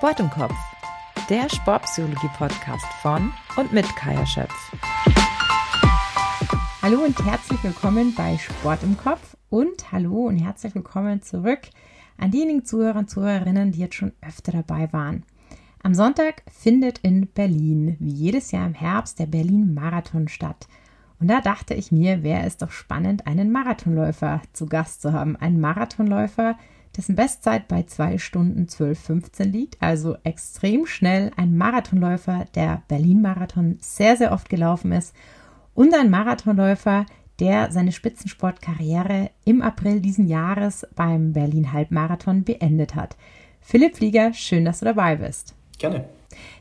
Sport im Kopf, der Sportpsychologie-Podcast von und mit Kaya Schöpf. Hallo und herzlich willkommen bei Sport im Kopf und hallo und herzlich willkommen zurück an diejenigen Zuhörer und Zuhörerinnen, die jetzt schon öfter dabei waren. Am Sonntag findet in Berlin, wie jedes Jahr im Herbst, der Berlin-Marathon statt. Und da dachte ich mir, wäre es doch spannend, einen Marathonläufer zu Gast zu haben. Einen Marathonläufer, dessen Bestzeit bei 2 Stunden 12,15 liegt, also extrem schnell. Ein Marathonläufer, der Berlin-Marathon sehr, sehr oft gelaufen ist. Und ein Marathonläufer, der seine Spitzensportkarriere im April diesen Jahres beim Berlin-Halbmarathon beendet hat. Philipp Flieger, schön, dass du dabei bist. Gerne.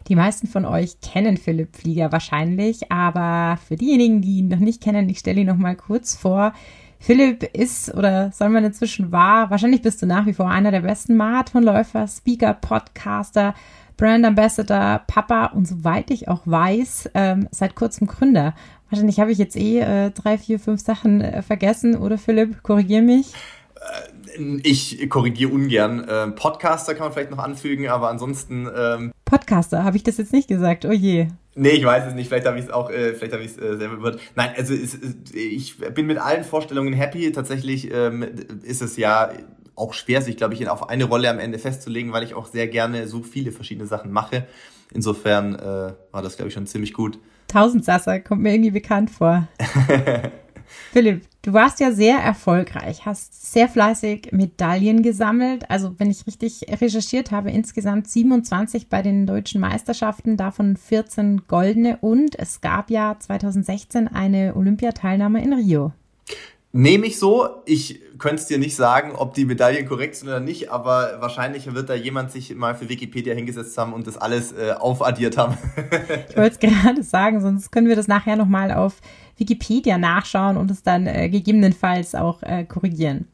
Die meisten von euch kennen Philipp Flieger wahrscheinlich, aber für diejenigen, die ihn noch nicht kennen, ich stelle ihn noch mal kurz vor. Philipp ist oder soll man inzwischen war, wahrscheinlich bist du nach wie vor einer der besten Marathonläufer, Speaker, Podcaster, Brand Ambassador, Papa und soweit ich auch weiß, ähm, seit kurzem Gründer. Wahrscheinlich habe ich jetzt eh äh, drei, vier, fünf Sachen äh, vergessen, oder Philipp? Korrigier mich. Ich korrigiere ungern. Ähm, Podcaster kann man vielleicht noch anfügen, aber ansonsten. Ähm Podcaster, habe ich das jetzt nicht gesagt? Oh je. Nee, ich weiß es nicht. Vielleicht habe ich es auch, äh, vielleicht habe ich es äh, selber gehört. Nein, also es, ich bin mit allen Vorstellungen happy. Tatsächlich ähm, ist es ja auch schwer, sich, glaube ich, auf eine Rolle am Ende festzulegen, weil ich auch sehr gerne so viele verschiedene Sachen mache. Insofern äh, war das, glaube ich, schon ziemlich gut. Tausendsasser kommt mir irgendwie bekannt vor. Philipp, du warst ja sehr erfolgreich, hast sehr fleißig Medaillen gesammelt. Also, wenn ich richtig recherchiert habe, insgesamt 27 bei den deutschen Meisterschaften, davon 14 goldene und es gab ja 2016 eine Olympiateilnahme in Rio. Nehme ich so. Ich könnte es dir nicht sagen, ob die Medaillen korrekt sind oder nicht, aber wahrscheinlich wird da jemand sich mal für Wikipedia hingesetzt haben und das alles äh, aufaddiert haben. ich wollte es gerade sagen, sonst können wir das nachher nochmal auf Wikipedia nachschauen und es dann äh, gegebenenfalls auch äh, korrigieren.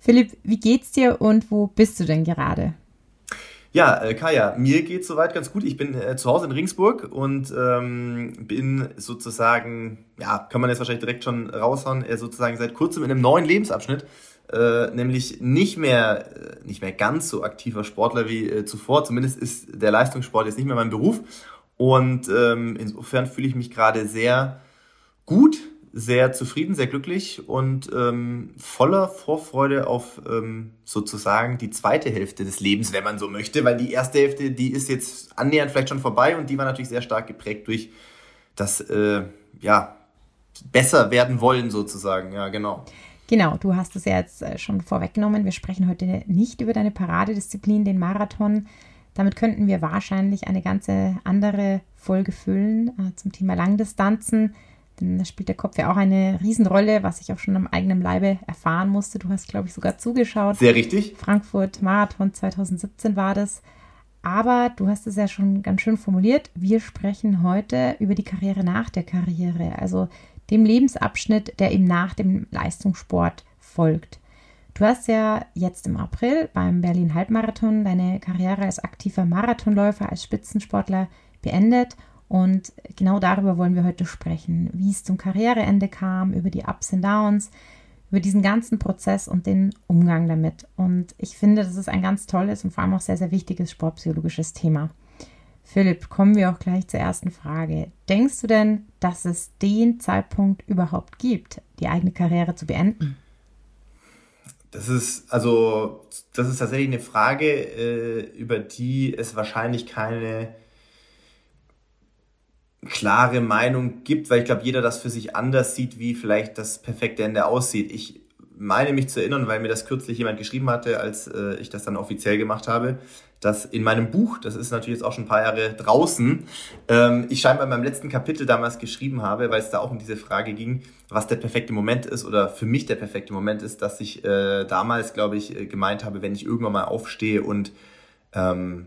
Philipp, wie geht's dir und wo bist du denn gerade? Ja, äh, Kaya, mir geht's soweit ganz gut. Ich bin äh, zu Hause in Ringsburg und ähm, bin sozusagen, ja, kann man jetzt wahrscheinlich direkt schon raushauen, äh, sozusagen seit kurzem in einem neuen Lebensabschnitt, äh, nämlich nicht mehr, äh, nicht mehr ganz so aktiver Sportler wie äh, zuvor. Zumindest ist der Leistungssport jetzt nicht mehr mein Beruf. Und ähm, insofern fühle ich mich gerade sehr gut, sehr zufrieden, sehr glücklich und ähm, voller Vorfreude auf ähm, sozusagen die zweite Hälfte des Lebens, wenn man so möchte, weil die erste Hälfte, die ist jetzt annähernd vielleicht schon vorbei und die war natürlich sehr stark geprägt durch das, äh, ja, besser werden wollen sozusagen, ja, genau. Genau, du hast es ja jetzt äh, schon vorweggenommen. Wir sprechen heute nicht über deine Paradedisziplin, den Marathon. Damit könnten wir wahrscheinlich eine ganze andere Folge füllen äh, zum Thema Langdistanzen. Denn da spielt der Kopf ja auch eine Riesenrolle, was ich auch schon am eigenen Leibe erfahren musste. Du hast, glaube ich, sogar zugeschaut. Sehr richtig. Frankfurt Marathon 2017 war das. Aber du hast es ja schon ganz schön formuliert. Wir sprechen heute über die Karriere nach der Karriere, also dem Lebensabschnitt, der eben nach dem Leistungssport folgt. Du hast ja jetzt im April beim Berlin Halbmarathon deine Karriere als aktiver Marathonläufer, als Spitzensportler beendet und genau darüber wollen wir heute sprechen, wie es zum Karriereende kam, über die Ups und Downs, über diesen ganzen Prozess und den Umgang damit. Und ich finde, das ist ein ganz tolles und vor allem auch sehr, sehr wichtiges sportpsychologisches Thema. Philipp, kommen wir auch gleich zur ersten Frage. Denkst du denn, dass es den Zeitpunkt überhaupt gibt, die eigene Karriere zu beenden? Das ist also, das ist tatsächlich eine Frage, äh, über die es wahrscheinlich keine klare Meinung gibt, weil ich glaube, jeder das für sich anders sieht, wie vielleicht das perfekte Ende aussieht. Ich meine mich zu erinnern, weil mir das kürzlich jemand geschrieben hatte, als äh, ich das dann offiziell gemacht habe, dass in meinem Buch, das ist natürlich jetzt auch schon ein paar Jahre draußen, ähm, ich scheinbar in meinem letzten Kapitel damals geschrieben habe, weil es da auch um diese Frage ging, was der perfekte Moment ist oder für mich der perfekte Moment ist, dass ich äh, damals, glaube ich, äh, gemeint habe, wenn ich irgendwann mal aufstehe und ähm,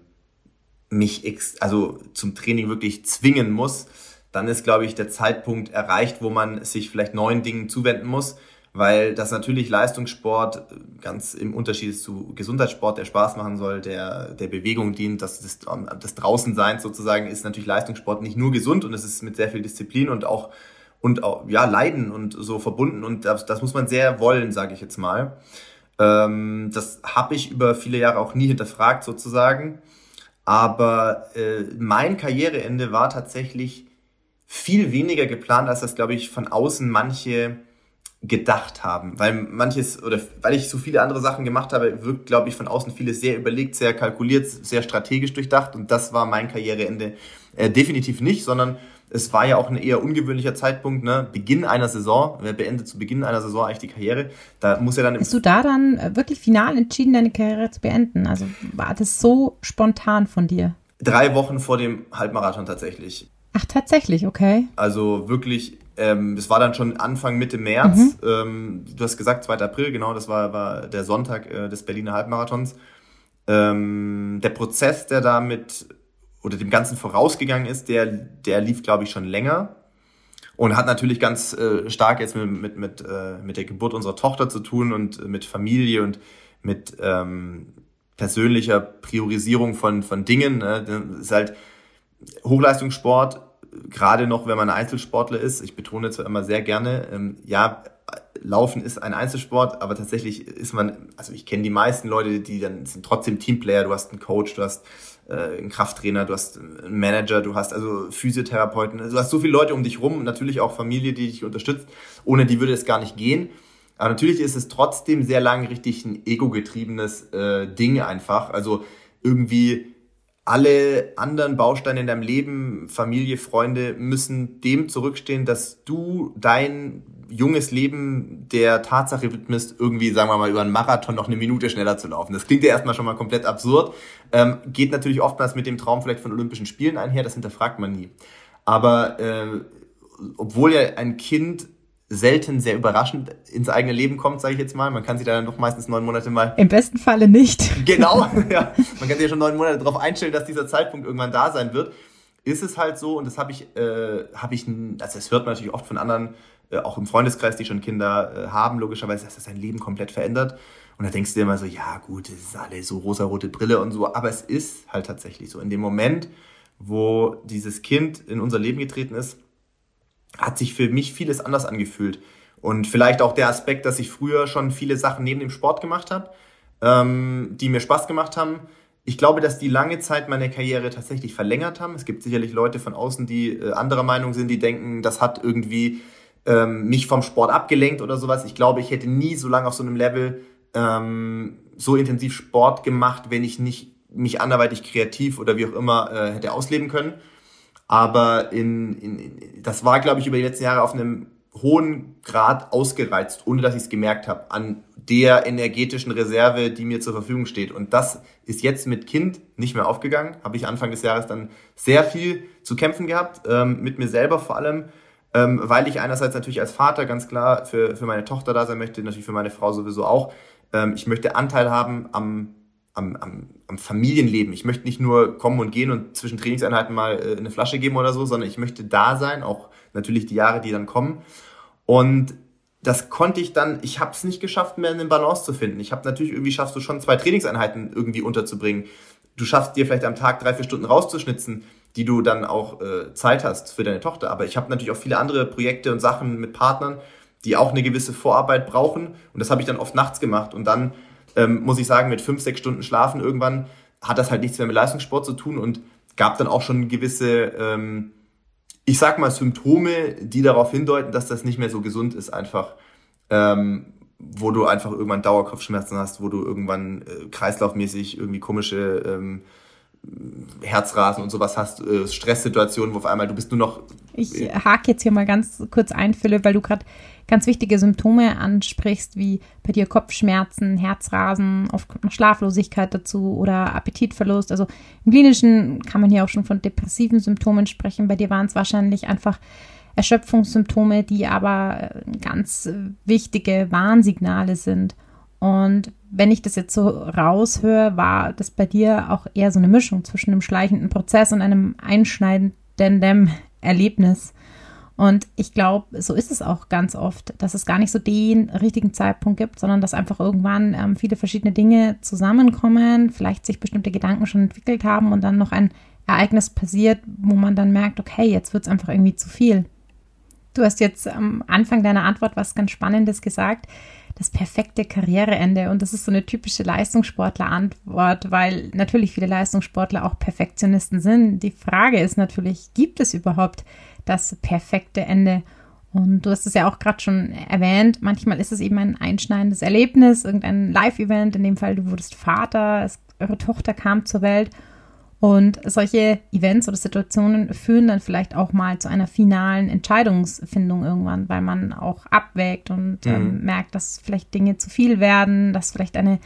mich ex also zum Training wirklich zwingen muss, dann ist, glaube ich, der Zeitpunkt erreicht, wo man sich vielleicht neuen Dingen zuwenden muss, weil das natürlich Leistungssport ganz im Unterschied zu Gesundheitssport, der Spaß machen soll, der der Bewegung dient, das, das, das Draußensein sozusagen ist natürlich Leistungssport nicht nur gesund und es ist mit sehr viel Disziplin und auch und auch ja Leiden und so verbunden und das, das muss man sehr wollen, sage ich jetzt mal. Ähm, das habe ich über viele Jahre auch nie hinterfragt sozusagen Aber äh, mein Karriereende war tatsächlich viel weniger geplant, als das, glaube ich, von außen manche gedacht haben. Weil manches, oder weil ich so viele andere Sachen gemacht habe, wirkt, glaube ich, von außen vieles sehr überlegt, sehr kalkuliert, sehr strategisch durchdacht. Und das war mein Karriereende äh, definitiv nicht, sondern es war ja auch ein eher ungewöhnlicher Zeitpunkt, ne? Beginn einer Saison, wer beendet zu Beginn einer Saison eigentlich die Karriere. Da muss ja dann. Bist du da dann äh, wirklich final entschieden, deine Karriere zu beenden? Also war das so spontan von dir? Drei Wochen vor dem Halbmarathon tatsächlich. Ach, tatsächlich, okay. Also wirklich, ähm, das war dann schon Anfang, Mitte März. Mhm. Ähm, du hast gesagt 2. April, genau, das war, war der Sonntag äh, des Berliner Halbmarathons. Ähm, der Prozess, der da mit oder dem Ganzen vorausgegangen ist, der, der lief, glaube ich, schon länger und hat natürlich ganz äh, stark jetzt mit, mit, mit, äh, mit der Geburt unserer Tochter zu tun und mit Familie und mit ähm, persönlicher Priorisierung von, von Dingen. Ne? Das ist halt Hochleistungssport, gerade noch, wenn man Einzelsportler ist. Ich betone zwar immer sehr gerne, ähm, ja, Laufen ist ein Einzelsport, aber tatsächlich ist man, also ich kenne die meisten Leute, die dann sind trotzdem Teamplayer, du hast einen Coach, du hast äh, einen Krafttrainer, du hast einen Manager, du hast also Physiotherapeuten, du hast so viele Leute um dich rum, natürlich auch Familie, die dich unterstützt. Ohne die würde es gar nicht gehen. Aber natürlich ist es trotzdem sehr lang richtig ein ego-getriebenes äh, Ding einfach. Also irgendwie alle anderen Bausteine in deinem Leben, Familie, Freunde, müssen dem zurückstehen, dass du dein junges Leben der Tatsache widmest, irgendwie, sagen wir mal, über einen Marathon noch eine Minute schneller zu laufen. Das klingt ja erstmal schon mal komplett absurd. Ähm, geht natürlich oftmals mit dem Traum vielleicht von Olympischen Spielen einher, das hinterfragt man nie. Aber äh, obwohl ja ein Kind selten sehr überraschend ins eigene Leben kommt, sage ich jetzt mal. Man kann sich da dann doch meistens neun Monate mal. Im besten Falle nicht. Genau, ja. Man kann sich ja schon neun Monate darauf einstellen, dass dieser Zeitpunkt irgendwann da sein wird. Ist es halt so, und das habe ich, äh, habe ich, also das hört man natürlich oft von anderen auch im Freundeskreis, die schon Kinder äh, haben, logischerweise, dass das sein Leben komplett verändert. Und da denkst du dir immer so, ja gut, es ist alle so rosa-rote Brille und so, aber es ist halt tatsächlich so. In dem Moment, wo dieses Kind in unser Leben getreten ist, hat sich für mich vieles anders angefühlt. Und vielleicht auch der Aspekt, dass ich früher schon viele Sachen neben dem Sport gemacht habe, ähm, die mir Spaß gemacht haben. Ich glaube, dass die lange Zeit meine Karriere tatsächlich verlängert haben. Es gibt sicherlich Leute von außen, die äh, anderer Meinung sind, die denken, das hat irgendwie ähm, mich vom Sport abgelenkt oder sowas. Ich glaube, ich hätte nie so lange auf so einem Level ähm, so intensiv Sport gemacht, wenn ich nicht mich anderweitig kreativ oder wie auch immer äh, hätte ausleben können. Aber in, in, in das war, glaube ich, über die letzten Jahre auf einem hohen Grad ausgereizt, ohne dass ich es gemerkt habe, an der energetischen Reserve, die mir zur Verfügung steht. Und das ist jetzt mit Kind nicht mehr aufgegangen. Habe ich Anfang des Jahres dann sehr viel zu kämpfen gehabt, ähm, mit mir selber vor allem ähm, weil ich einerseits natürlich als Vater ganz klar für, für meine Tochter da sein möchte, natürlich für meine Frau sowieso auch. Ähm, ich möchte Anteil haben am, am, am, am Familienleben. Ich möchte nicht nur kommen und gehen und zwischen Trainingseinheiten mal äh, eine Flasche geben oder so, sondern ich möchte da sein, auch natürlich die Jahre, die dann kommen. Und das konnte ich dann, ich habe es nicht geschafft, mehr eine Balance zu finden. Ich habe natürlich irgendwie schaffst du schon zwei Trainingseinheiten irgendwie unterzubringen. Du schaffst dir vielleicht am Tag drei, vier Stunden rauszuschnitzen die du dann auch äh, Zeit hast für deine Tochter. Aber ich habe natürlich auch viele andere Projekte und Sachen mit Partnern, die auch eine gewisse Vorarbeit brauchen. Und das habe ich dann oft nachts gemacht. Und dann ähm, muss ich sagen, mit fünf, sechs Stunden Schlafen irgendwann hat das halt nichts mehr mit Leistungssport zu tun und gab dann auch schon gewisse, ähm, ich sag mal, Symptome, die darauf hindeuten, dass das nicht mehr so gesund ist, einfach. Ähm, wo du einfach irgendwann Dauerkopfschmerzen hast, wo du irgendwann äh, kreislaufmäßig irgendwie komische ähm, Herzrasen und sowas hast, äh, Stresssituationen, wo auf einmal du bist nur noch. Ich hake jetzt hier mal ganz kurz ein, Philipp, weil du gerade ganz wichtige Symptome ansprichst, wie bei dir Kopfschmerzen, Herzrasen, oft kommt noch Schlaflosigkeit dazu oder Appetitverlust. Also im Klinischen kann man hier auch schon von depressiven Symptomen sprechen. Bei dir waren es wahrscheinlich einfach Erschöpfungssymptome, die aber ganz wichtige Warnsignale sind. Und wenn ich das jetzt so raushöre, war das bei dir auch eher so eine Mischung zwischen einem schleichenden Prozess und einem einschneidenden Erlebnis. Und ich glaube, so ist es auch ganz oft, dass es gar nicht so den richtigen Zeitpunkt gibt, sondern dass einfach irgendwann ähm, viele verschiedene Dinge zusammenkommen, vielleicht sich bestimmte Gedanken schon entwickelt haben und dann noch ein Ereignis passiert, wo man dann merkt, okay, jetzt wird es einfach irgendwie zu viel. Du hast jetzt am Anfang deiner Antwort was ganz Spannendes gesagt, das perfekte Karriereende. Und das ist so eine typische Leistungssportler-Antwort, weil natürlich viele Leistungssportler auch Perfektionisten sind. Die Frage ist natürlich, gibt es überhaupt das perfekte Ende? Und du hast es ja auch gerade schon erwähnt, manchmal ist es eben ein einschneidendes Erlebnis, irgendein Live-Event, in dem Fall du wurdest Vater, es, eure Tochter kam zur Welt und solche Events oder Situationen führen dann vielleicht auch mal zu einer finalen Entscheidungsfindung irgendwann, weil man auch abwägt und ähm, mhm. merkt, dass vielleicht Dinge zu viel werden, dass vielleicht eine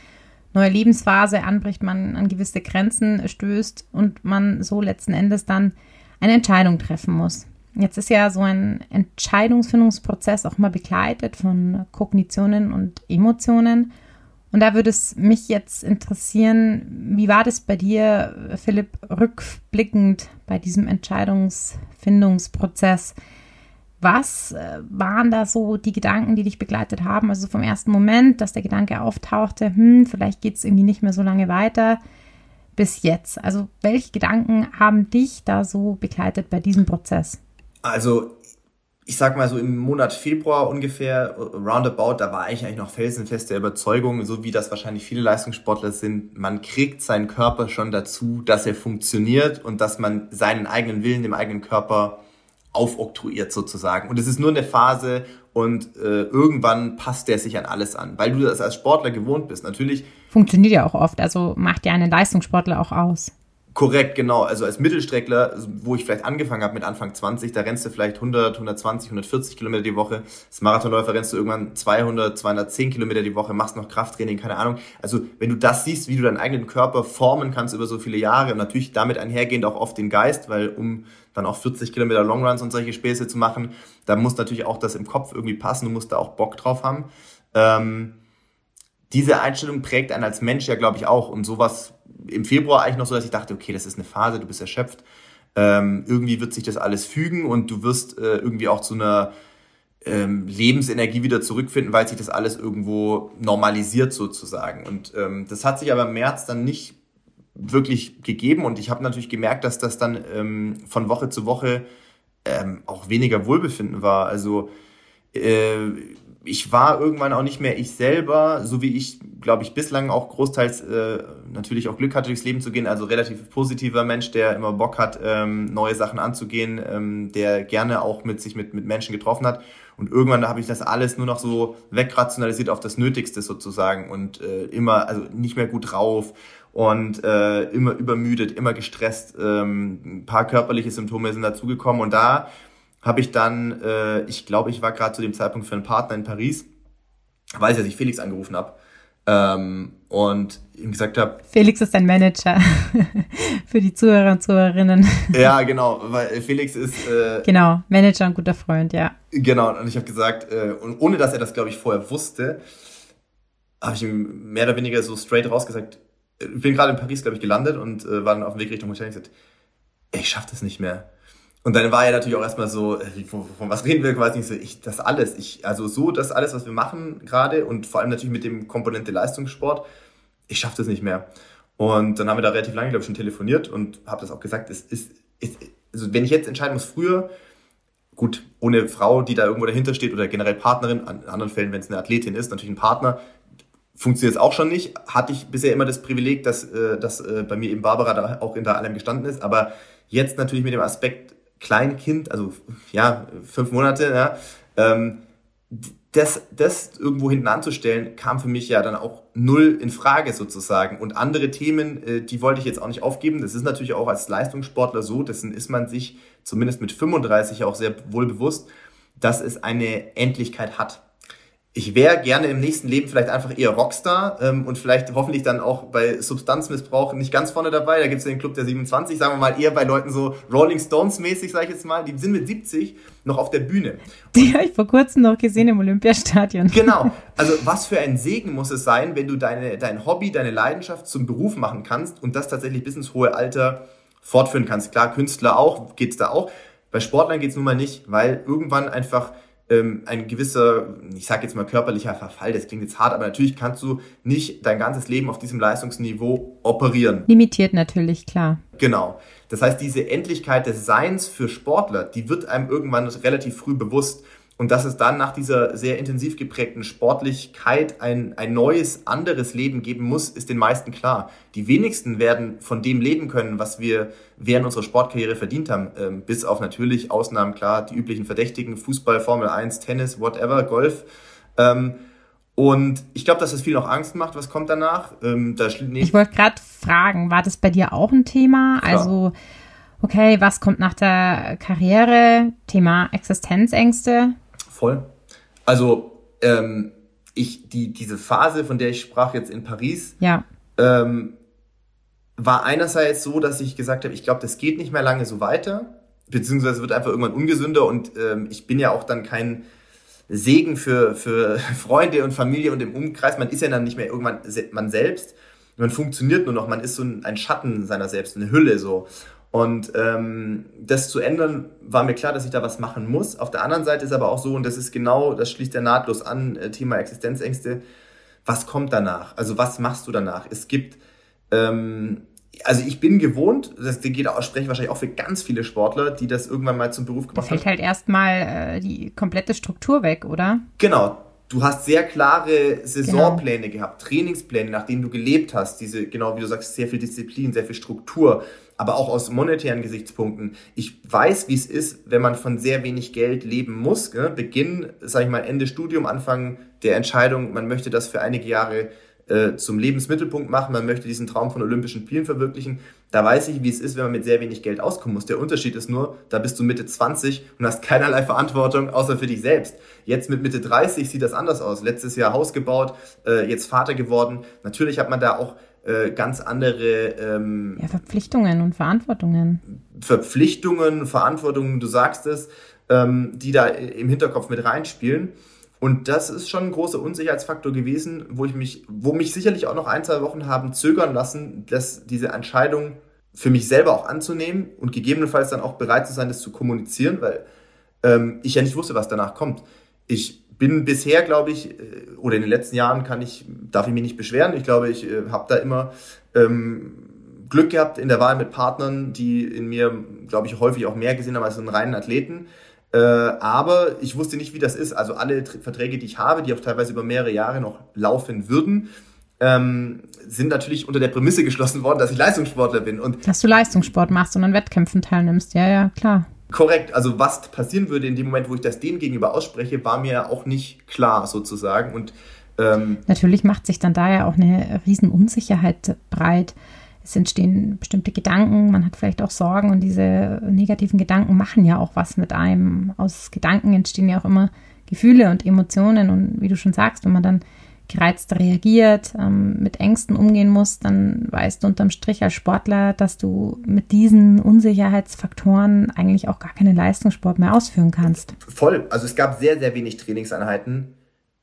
neue Lebensphase anbricht, man an gewisse Grenzen stößt und man so letzten Endes dann eine Entscheidung treffen muss. Jetzt ist ja so ein Entscheidungsfindungsprozess auch mal begleitet von Kognitionen und Emotionen. Und da würde es mich jetzt interessieren, wie war das bei dir, Philipp, rückblickend bei diesem Entscheidungsfindungsprozess? Was äh, waren da so die Gedanken, die dich begleitet haben? Also vom ersten Moment, dass der Gedanke auftauchte, hm, vielleicht geht es irgendwie nicht mehr so lange weiter, bis jetzt. Also welche Gedanken haben dich da so begleitet bei diesem Prozess? Also ich sag mal so im Monat Februar ungefähr, roundabout, da war ich eigentlich noch felsenfest der Überzeugung, so wie das wahrscheinlich viele Leistungssportler sind, man kriegt seinen Körper schon dazu, dass er funktioniert und dass man seinen eigenen Willen dem eigenen Körper aufoktroyiert sozusagen. Und es ist nur eine Phase und äh, irgendwann passt der sich an alles an, weil du das als Sportler gewohnt bist. Natürlich. Funktioniert ja auch oft, also macht ja einen Leistungssportler auch aus. Korrekt, genau. Also als Mittelstreckler, wo ich vielleicht angefangen habe mit Anfang 20, da rennst du vielleicht 100, 120, 140 Kilometer die Woche. Als Marathonläufer rennst du irgendwann 200, 210 Kilometer die Woche, machst noch Krafttraining, keine Ahnung. Also wenn du das siehst, wie du deinen eigenen Körper formen kannst über so viele Jahre und natürlich damit einhergehend auch oft den Geist, weil um dann auch 40 Kilometer Longruns und solche Späße zu machen, da muss natürlich auch das im Kopf irgendwie passen, du musst da auch Bock drauf haben. Ähm, diese Einstellung prägt einen als Mensch ja, glaube ich, auch. Und sowas im Februar eigentlich noch so, dass ich dachte, okay, das ist eine Phase, du bist erschöpft. Ähm, irgendwie wird sich das alles fügen und du wirst äh, irgendwie auch zu einer ähm, Lebensenergie wieder zurückfinden, weil sich das alles irgendwo normalisiert sozusagen. Und ähm, das hat sich aber im März dann nicht wirklich gegeben und ich habe natürlich gemerkt, dass das dann ähm, von Woche zu Woche ähm, auch weniger Wohlbefinden war. Also äh, ich war irgendwann auch nicht mehr ich selber, so wie ich, glaube ich, bislang auch großteils äh, natürlich auch Glück hatte, durchs Leben zu gehen. Also relativ positiver Mensch, der immer Bock hat, ähm, neue Sachen anzugehen, ähm, der gerne auch mit sich mit, mit Menschen getroffen hat. Und irgendwann habe ich das alles nur noch so wegrationalisiert auf das Nötigste sozusagen und äh, immer, also nicht mehr gut drauf und äh, immer übermüdet, immer gestresst. Ähm, ein paar körperliche Symptome sind dazugekommen und da habe ich dann, äh, ich glaube, ich war gerade zu dem Zeitpunkt für einen Partner in Paris, weiß ich, dass ich Felix angerufen habe ähm, und ihm gesagt habe. Felix ist dein Manager für die Zuhörer und Zuhörerinnen. ja, genau, weil Felix ist. Äh, genau, Manager und guter Freund, ja. Genau, und ich habe gesagt, äh, und ohne dass er das, glaube ich, vorher wusste, habe ich ihm mehr oder weniger so straight rausgesagt, ich bin gerade in Paris, glaube ich, gelandet und äh, war dann auf dem Weg Richtung Hotel und gesagt, ich schaffe das nicht mehr. Und dann war er natürlich auch erstmal so, äh, von, von was reden wir quasi nicht so, ich, das alles, ich, also so, das alles, was wir machen gerade und vor allem natürlich mit dem Komponente Leistungssport, ich schaffe das nicht mehr. Und dann haben wir da relativ lange, glaube ich, schon telefoniert und habe das auch gesagt, es ist, ist, also wenn ich jetzt entscheiden muss, früher, gut, ohne Frau, die da irgendwo dahinter steht oder generell Partnerin, an anderen Fällen, wenn es eine Athletin ist, natürlich ein Partner, funktioniert es auch schon nicht. Hatte ich bisher immer das Privileg, dass, äh, dass äh, bei mir eben Barbara da auch hinter allem gestanden ist, aber jetzt natürlich mit dem Aspekt, Kleinkind, also ja, fünf Monate, ja, ähm, das, das irgendwo hinten anzustellen, kam für mich ja dann auch null in Frage sozusagen. Und andere Themen, äh, die wollte ich jetzt auch nicht aufgeben. Das ist natürlich auch als Leistungssportler so, dessen ist man sich zumindest mit 35 auch sehr wohl bewusst, dass es eine Endlichkeit hat ich wäre gerne im nächsten Leben vielleicht einfach eher Rockstar ähm, und vielleicht hoffentlich dann auch bei Substanzmissbrauch nicht ganz vorne dabei. Da gibt's ja den Club der 27, sagen wir mal eher bei Leuten so Rolling Stones mäßig, sage ich jetzt mal. Die sind mit 70 noch auf der Bühne. Die habe ich vor kurzem noch gesehen im Olympiastadion. Genau. Also was für ein Segen muss es sein, wenn du deine, dein Hobby, deine Leidenschaft zum Beruf machen kannst und das tatsächlich bis ins hohe Alter fortführen kannst. Klar, Künstler auch, geht's da auch. Bei Sportlern geht's nun mal nicht, weil irgendwann einfach ähm, ein gewisser, ich sage jetzt mal körperlicher Verfall, das klingt jetzt hart, aber natürlich kannst du nicht dein ganzes Leben auf diesem Leistungsniveau operieren. Limitiert natürlich, klar. Genau. Das heißt, diese Endlichkeit des Seins für Sportler, die wird einem irgendwann relativ früh bewusst. Und dass es dann nach dieser sehr intensiv geprägten Sportlichkeit ein, ein neues, anderes Leben geben muss, ist den meisten klar. Die wenigsten werden von dem leben können, was wir während unserer Sportkarriere verdient haben. Ähm, bis auf natürlich Ausnahmen, klar, die üblichen Verdächtigen, Fußball, Formel 1, Tennis, whatever, Golf. Ähm, und ich glaube, dass es viel noch Angst macht, was kommt danach. Ähm, da ich wollte gerade fragen, war das bei dir auch ein Thema? Klar. Also okay, was kommt nach der Karriere? Thema Existenzängste? Voll. Also, ähm, ich, die, diese Phase, von der ich sprach jetzt in Paris, ja. ähm, war einerseits so, dass ich gesagt habe, ich glaube, das geht nicht mehr lange so weiter, beziehungsweise wird einfach irgendwann ungesünder und ähm, ich bin ja auch dann kein Segen für, für Freunde und Familie und im Umkreis. Man ist ja dann nicht mehr irgendwann man selbst. Man funktioniert nur noch, man ist so ein Schatten seiner selbst, eine Hülle so. Und ähm, das zu ändern, war mir klar, dass ich da was machen muss. Auf der anderen Seite ist aber auch so, und das ist genau, das schließt ja nahtlos an, äh, Thema Existenzängste, was kommt danach? Also was machst du danach? Es gibt, ähm, also ich bin gewohnt, das geht auch, spreche wahrscheinlich auch für ganz viele Sportler, die das irgendwann mal zum Beruf gemacht haben. Da fällt halt erstmal äh, die komplette Struktur weg, oder? Genau. Du hast sehr klare Saisonpläne genau. gehabt, Trainingspläne, nach denen du gelebt hast, diese, genau wie du sagst, sehr viel Disziplin, sehr viel Struktur aber auch aus monetären Gesichtspunkten. Ich weiß, wie es ist, wenn man von sehr wenig Geld leben muss. Gell? Beginn, sage ich mal, Ende Studium, Anfang der Entscheidung, man möchte das für einige Jahre äh, zum Lebensmittelpunkt machen, man möchte diesen Traum von Olympischen Spielen verwirklichen. Da weiß ich, wie es ist, wenn man mit sehr wenig Geld auskommen muss. Der Unterschied ist nur, da bist du Mitte 20 und hast keinerlei Verantwortung, außer für dich selbst. Jetzt mit Mitte 30 sieht das anders aus. Letztes Jahr Haus gebaut, äh, jetzt Vater geworden. Natürlich hat man da auch äh, ganz andere ähm, ja, Verpflichtungen und Verantwortungen. Verpflichtungen, Verantwortungen, du sagst es, ähm, die da im Hinterkopf mit reinspielen. Und das ist schon ein großer Unsicherheitsfaktor gewesen, wo ich mich, wo mich sicherlich auch noch ein, zwei Wochen haben zögern lassen, dass diese Entscheidung für mich selber auch anzunehmen und gegebenenfalls dann auch bereit zu sein, das zu kommunizieren, weil ähm, ich ja nicht wusste, was danach kommt. Ich bin bisher, glaube ich, äh, oder in den letzten Jahren kann ich, darf ich mich nicht beschweren. Ich glaube, ich äh, habe da immer ähm, Glück gehabt in der Wahl mit Partnern, die in mir, glaube ich, häufig auch mehr gesehen haben als einen reinen Athleten. Äh, aber ich wusste nicht, wie das ist. Also alle Verträge, die ich habe, die auch teilweise über mehrere Jahre noch laufen würden, ähm, sind natürlich unter der Prämisse geschlossen worden, dass ich Leistungssportler bin. Und dass du Leistungssport machst und an Wettkämpfen teilnimmst, ja, ja, klar. Korrekt, also was passieren würde in dem Moment, wo ich das denen gegenüber ausspreche, war mir auch nicht klar sozusagen. Und ähm, natürlich macht sich dann da ja auch eine riesen Unsicherheit breit. Es entstehen bestimmte Gedanken, man hat vielleicht auch Sorgen und diese negativen Gedanken machen ja auch was mit einem. Aus Gedanken entstehen ja auch immer Gefühle und Emotionen und wie du schon sagst, wenn man dann gereizt reagiert, ähm, mit Ängsten umgehen muss, dann weißt du unterm Strich als Sportler, dass du mit diesen Unsicherheitsfaktoren eigentlich auch gar keinen Leistungssport mehr ausführen kannst. Voll. Also es gab sehr, sehr wenig Trainingseinheiten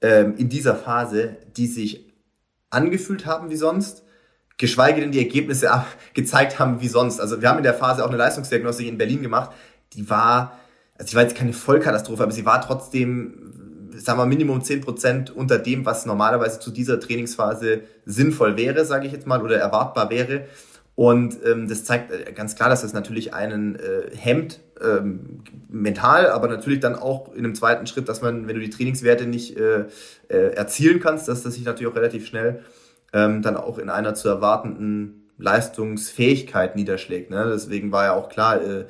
ähm, in dieser Phase, die sich angefühlt haben wie sonst, geschweige denn die Ergebnisse gezeigt haben wie sonst. Also wir haben in der Phase auch eine Leistungsdiagnostik in Berlin gemacht, die war, also sie war jetzt keine Vollkatastrophe, aber sie war trotzdem sagen wir Minimum 10% unter dem, was normalerweise zu dieser Trainingsphase sinnvoll wäre, sage ich jetzt mal, oder erwartbar wäre. Und ähm, das zeigt äh, ganz klar, dass das natürlich einen äh, hemmt, ähm, mental, aber natürlich dann auch in einem zweiten Schritt, dass man, wenn du die Trainingswerte nicht äh, äh, erzielen kannst, dass das sich natürlich auch relativ schnell ähm, dann auch in einer zu erwartenden Leistungsfähigkeit niederschlägt. Ne? Deswegen war ja auch klar, äh,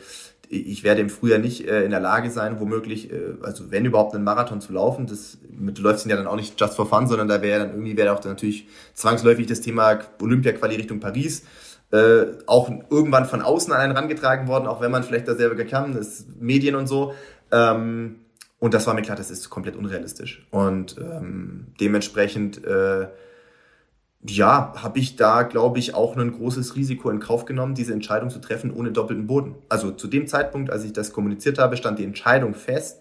ich werde im Frühjahr nicht äh, in der Lage sein, womöglich, äh, also wenn überhaupt einen Marathon zu laufen. Das mit, du läufst ihn ja dann auch nicht just for fun, sondern da wäre dann irgendwie wäre auch dann natürlich zwangsläufig das Thema Olympia-Quali Richtung Paris äh, auch irgendwann von außen an einen rangetragen worden, auch wenn man vielleicht da selber kann, das Medien und so. Ähm, und das war mir klar, das ist komplett unrealistisch. Und ähm, dementsprechend äh, ja, habe ich da, glaube ich, auch ein großes Risiko in Kauf genommen, diese Entscheidung zu treffen ohne doppelten Boden. Also zu dem Zeitpunkt, als ich das kommuniziert habe, stand die Entscheidung fest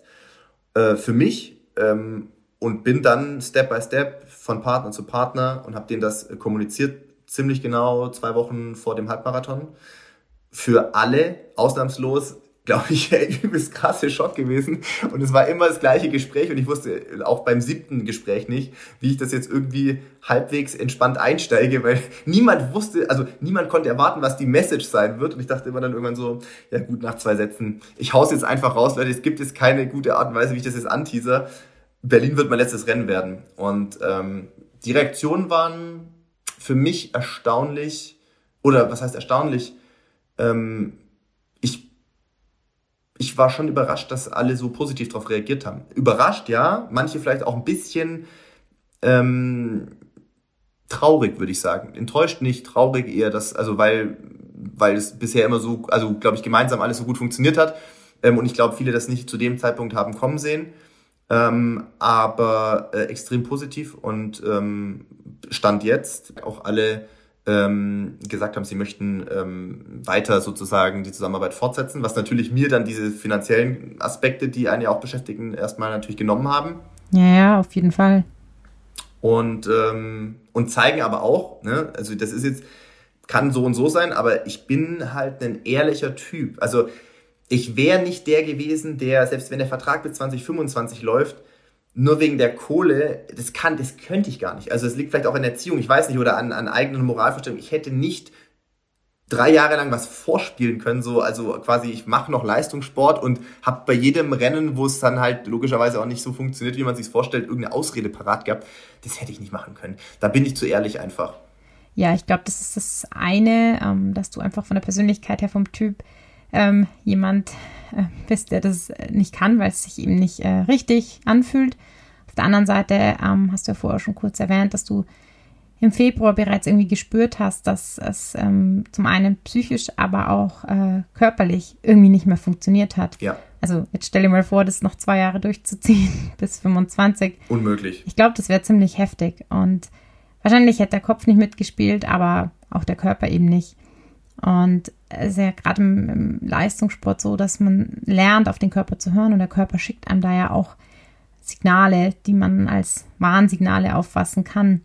äh, für mich ähm, und bin dann Step by Step von Partner zu Partner und habe denen das kommuniziert, ziemlich genau zwei Wochen vor dem Halbmarathon. Für alle, ausnahmslos, glaube ich, ein übelst krasse Schock gewesen. Und es war immer das gleiche Gespräch und ich wusste auch beim siebten Gespräch nicht, wie ich das jetzt irgendwie halbwegs entspannt einsteige, weil niemand wusste, also niemand konnte erwarten, was die Message sein wird. Und ich dachte immer dann irgendwann so, ja gut, nach zwei Sätzen, ich hau's jetzt einfach raus, Leute, es gibt jetzt keine gute Art und Weise, wie ich das jetzt anteaser. Berlin wird mein letztes Rennen werden. Und ähm, die Reaktionen waren für mich erstaunlich, oder was heißt erstaunlich? Ähm, ich war schon überrascht, dass alle so positiv darauf reagiert haben. Überrascht, ja, manche vielleicht auch ein bisschen ähm, traurig, würde ich sagen. Enttäuscht nicht, traurig eher, dass, also weil, weil es bisher immer so, also glaube ich, gemeinsam alles so gut funktioniert hat. Ähm, und ich glaube, viele das nicht zu dem Zeitpunkt haben kommen sehen ähm, aber äh, extrem positiv und ähm, Stand jetzt auch alle ähm, gesagt haben, sie möchten ähm, weiter sozusagen die Zusammenarbeit fortsetzen, was natürlich mir dann diese finanziellen Aspekte, die einen ja auch beschäftigen, erstmal natürlich genommen haben. Ja, ja, auf jeden Fall. Und, ähm, und zeigen aber auch, ne, also das ist jetzt, kann so und so sein, aber ich bin halt ein ehrlicher Typ. Also ich wäre nicht der gewesen, der, selbst wenn der Vertrag bis 2025 läuft, nur wegen der Kohle, das kann, das könnte ich gar nicht. Also es liegt vielleicht auch in der Erziehung, ich weiß nicht, oder an, an eigenen Moralvorstellungen. Ich hätte nicht drei Jahre lang was vorspielen können, so also quasi ich mache noch Leistungssport und habe bei jedem Rennen, wo es dann halt logischerweise auch nicht so funktioniert, wie man sich vorstellt, irgendeine Ausrede parat gehabt. Das hätte ich nicht machen können. Da bin ich zu ehrlich einfach. Ja, ich glaube, das ist das eine, ähm, dass du einfach von der Persönlichkeit her vom Typ ähm, jemand äh, bist, der das nicht kann, weil es sich ihm nicht äh, richtig anfühlt. Auf der anderen Seite ähm, hast du ja vorher schon kurz erwähnt, dass du im Februar bereits irgendwie gespürt hast, dass es ähm, zum einen psychisch, aber auch äh, körperlich irgendwie nicht mehr funktioniert hat. Ja. Also jetzt stell dir mal vor, das noch zwei Jahre durchzuziehen bis 25. Unmöglich. Ich glaube, das wäre ziemlich heftig und wahrscheinlich hätte der Kopf nicht mitgespielt, aber auch der Körper eben nicht. Und es ist ja gerade im, im, Leistungssport so, dass man lernt, auf den Körper zu hören und der Körper schickt einem da ja auch Signale, die man als Warnsignale auffassen kann.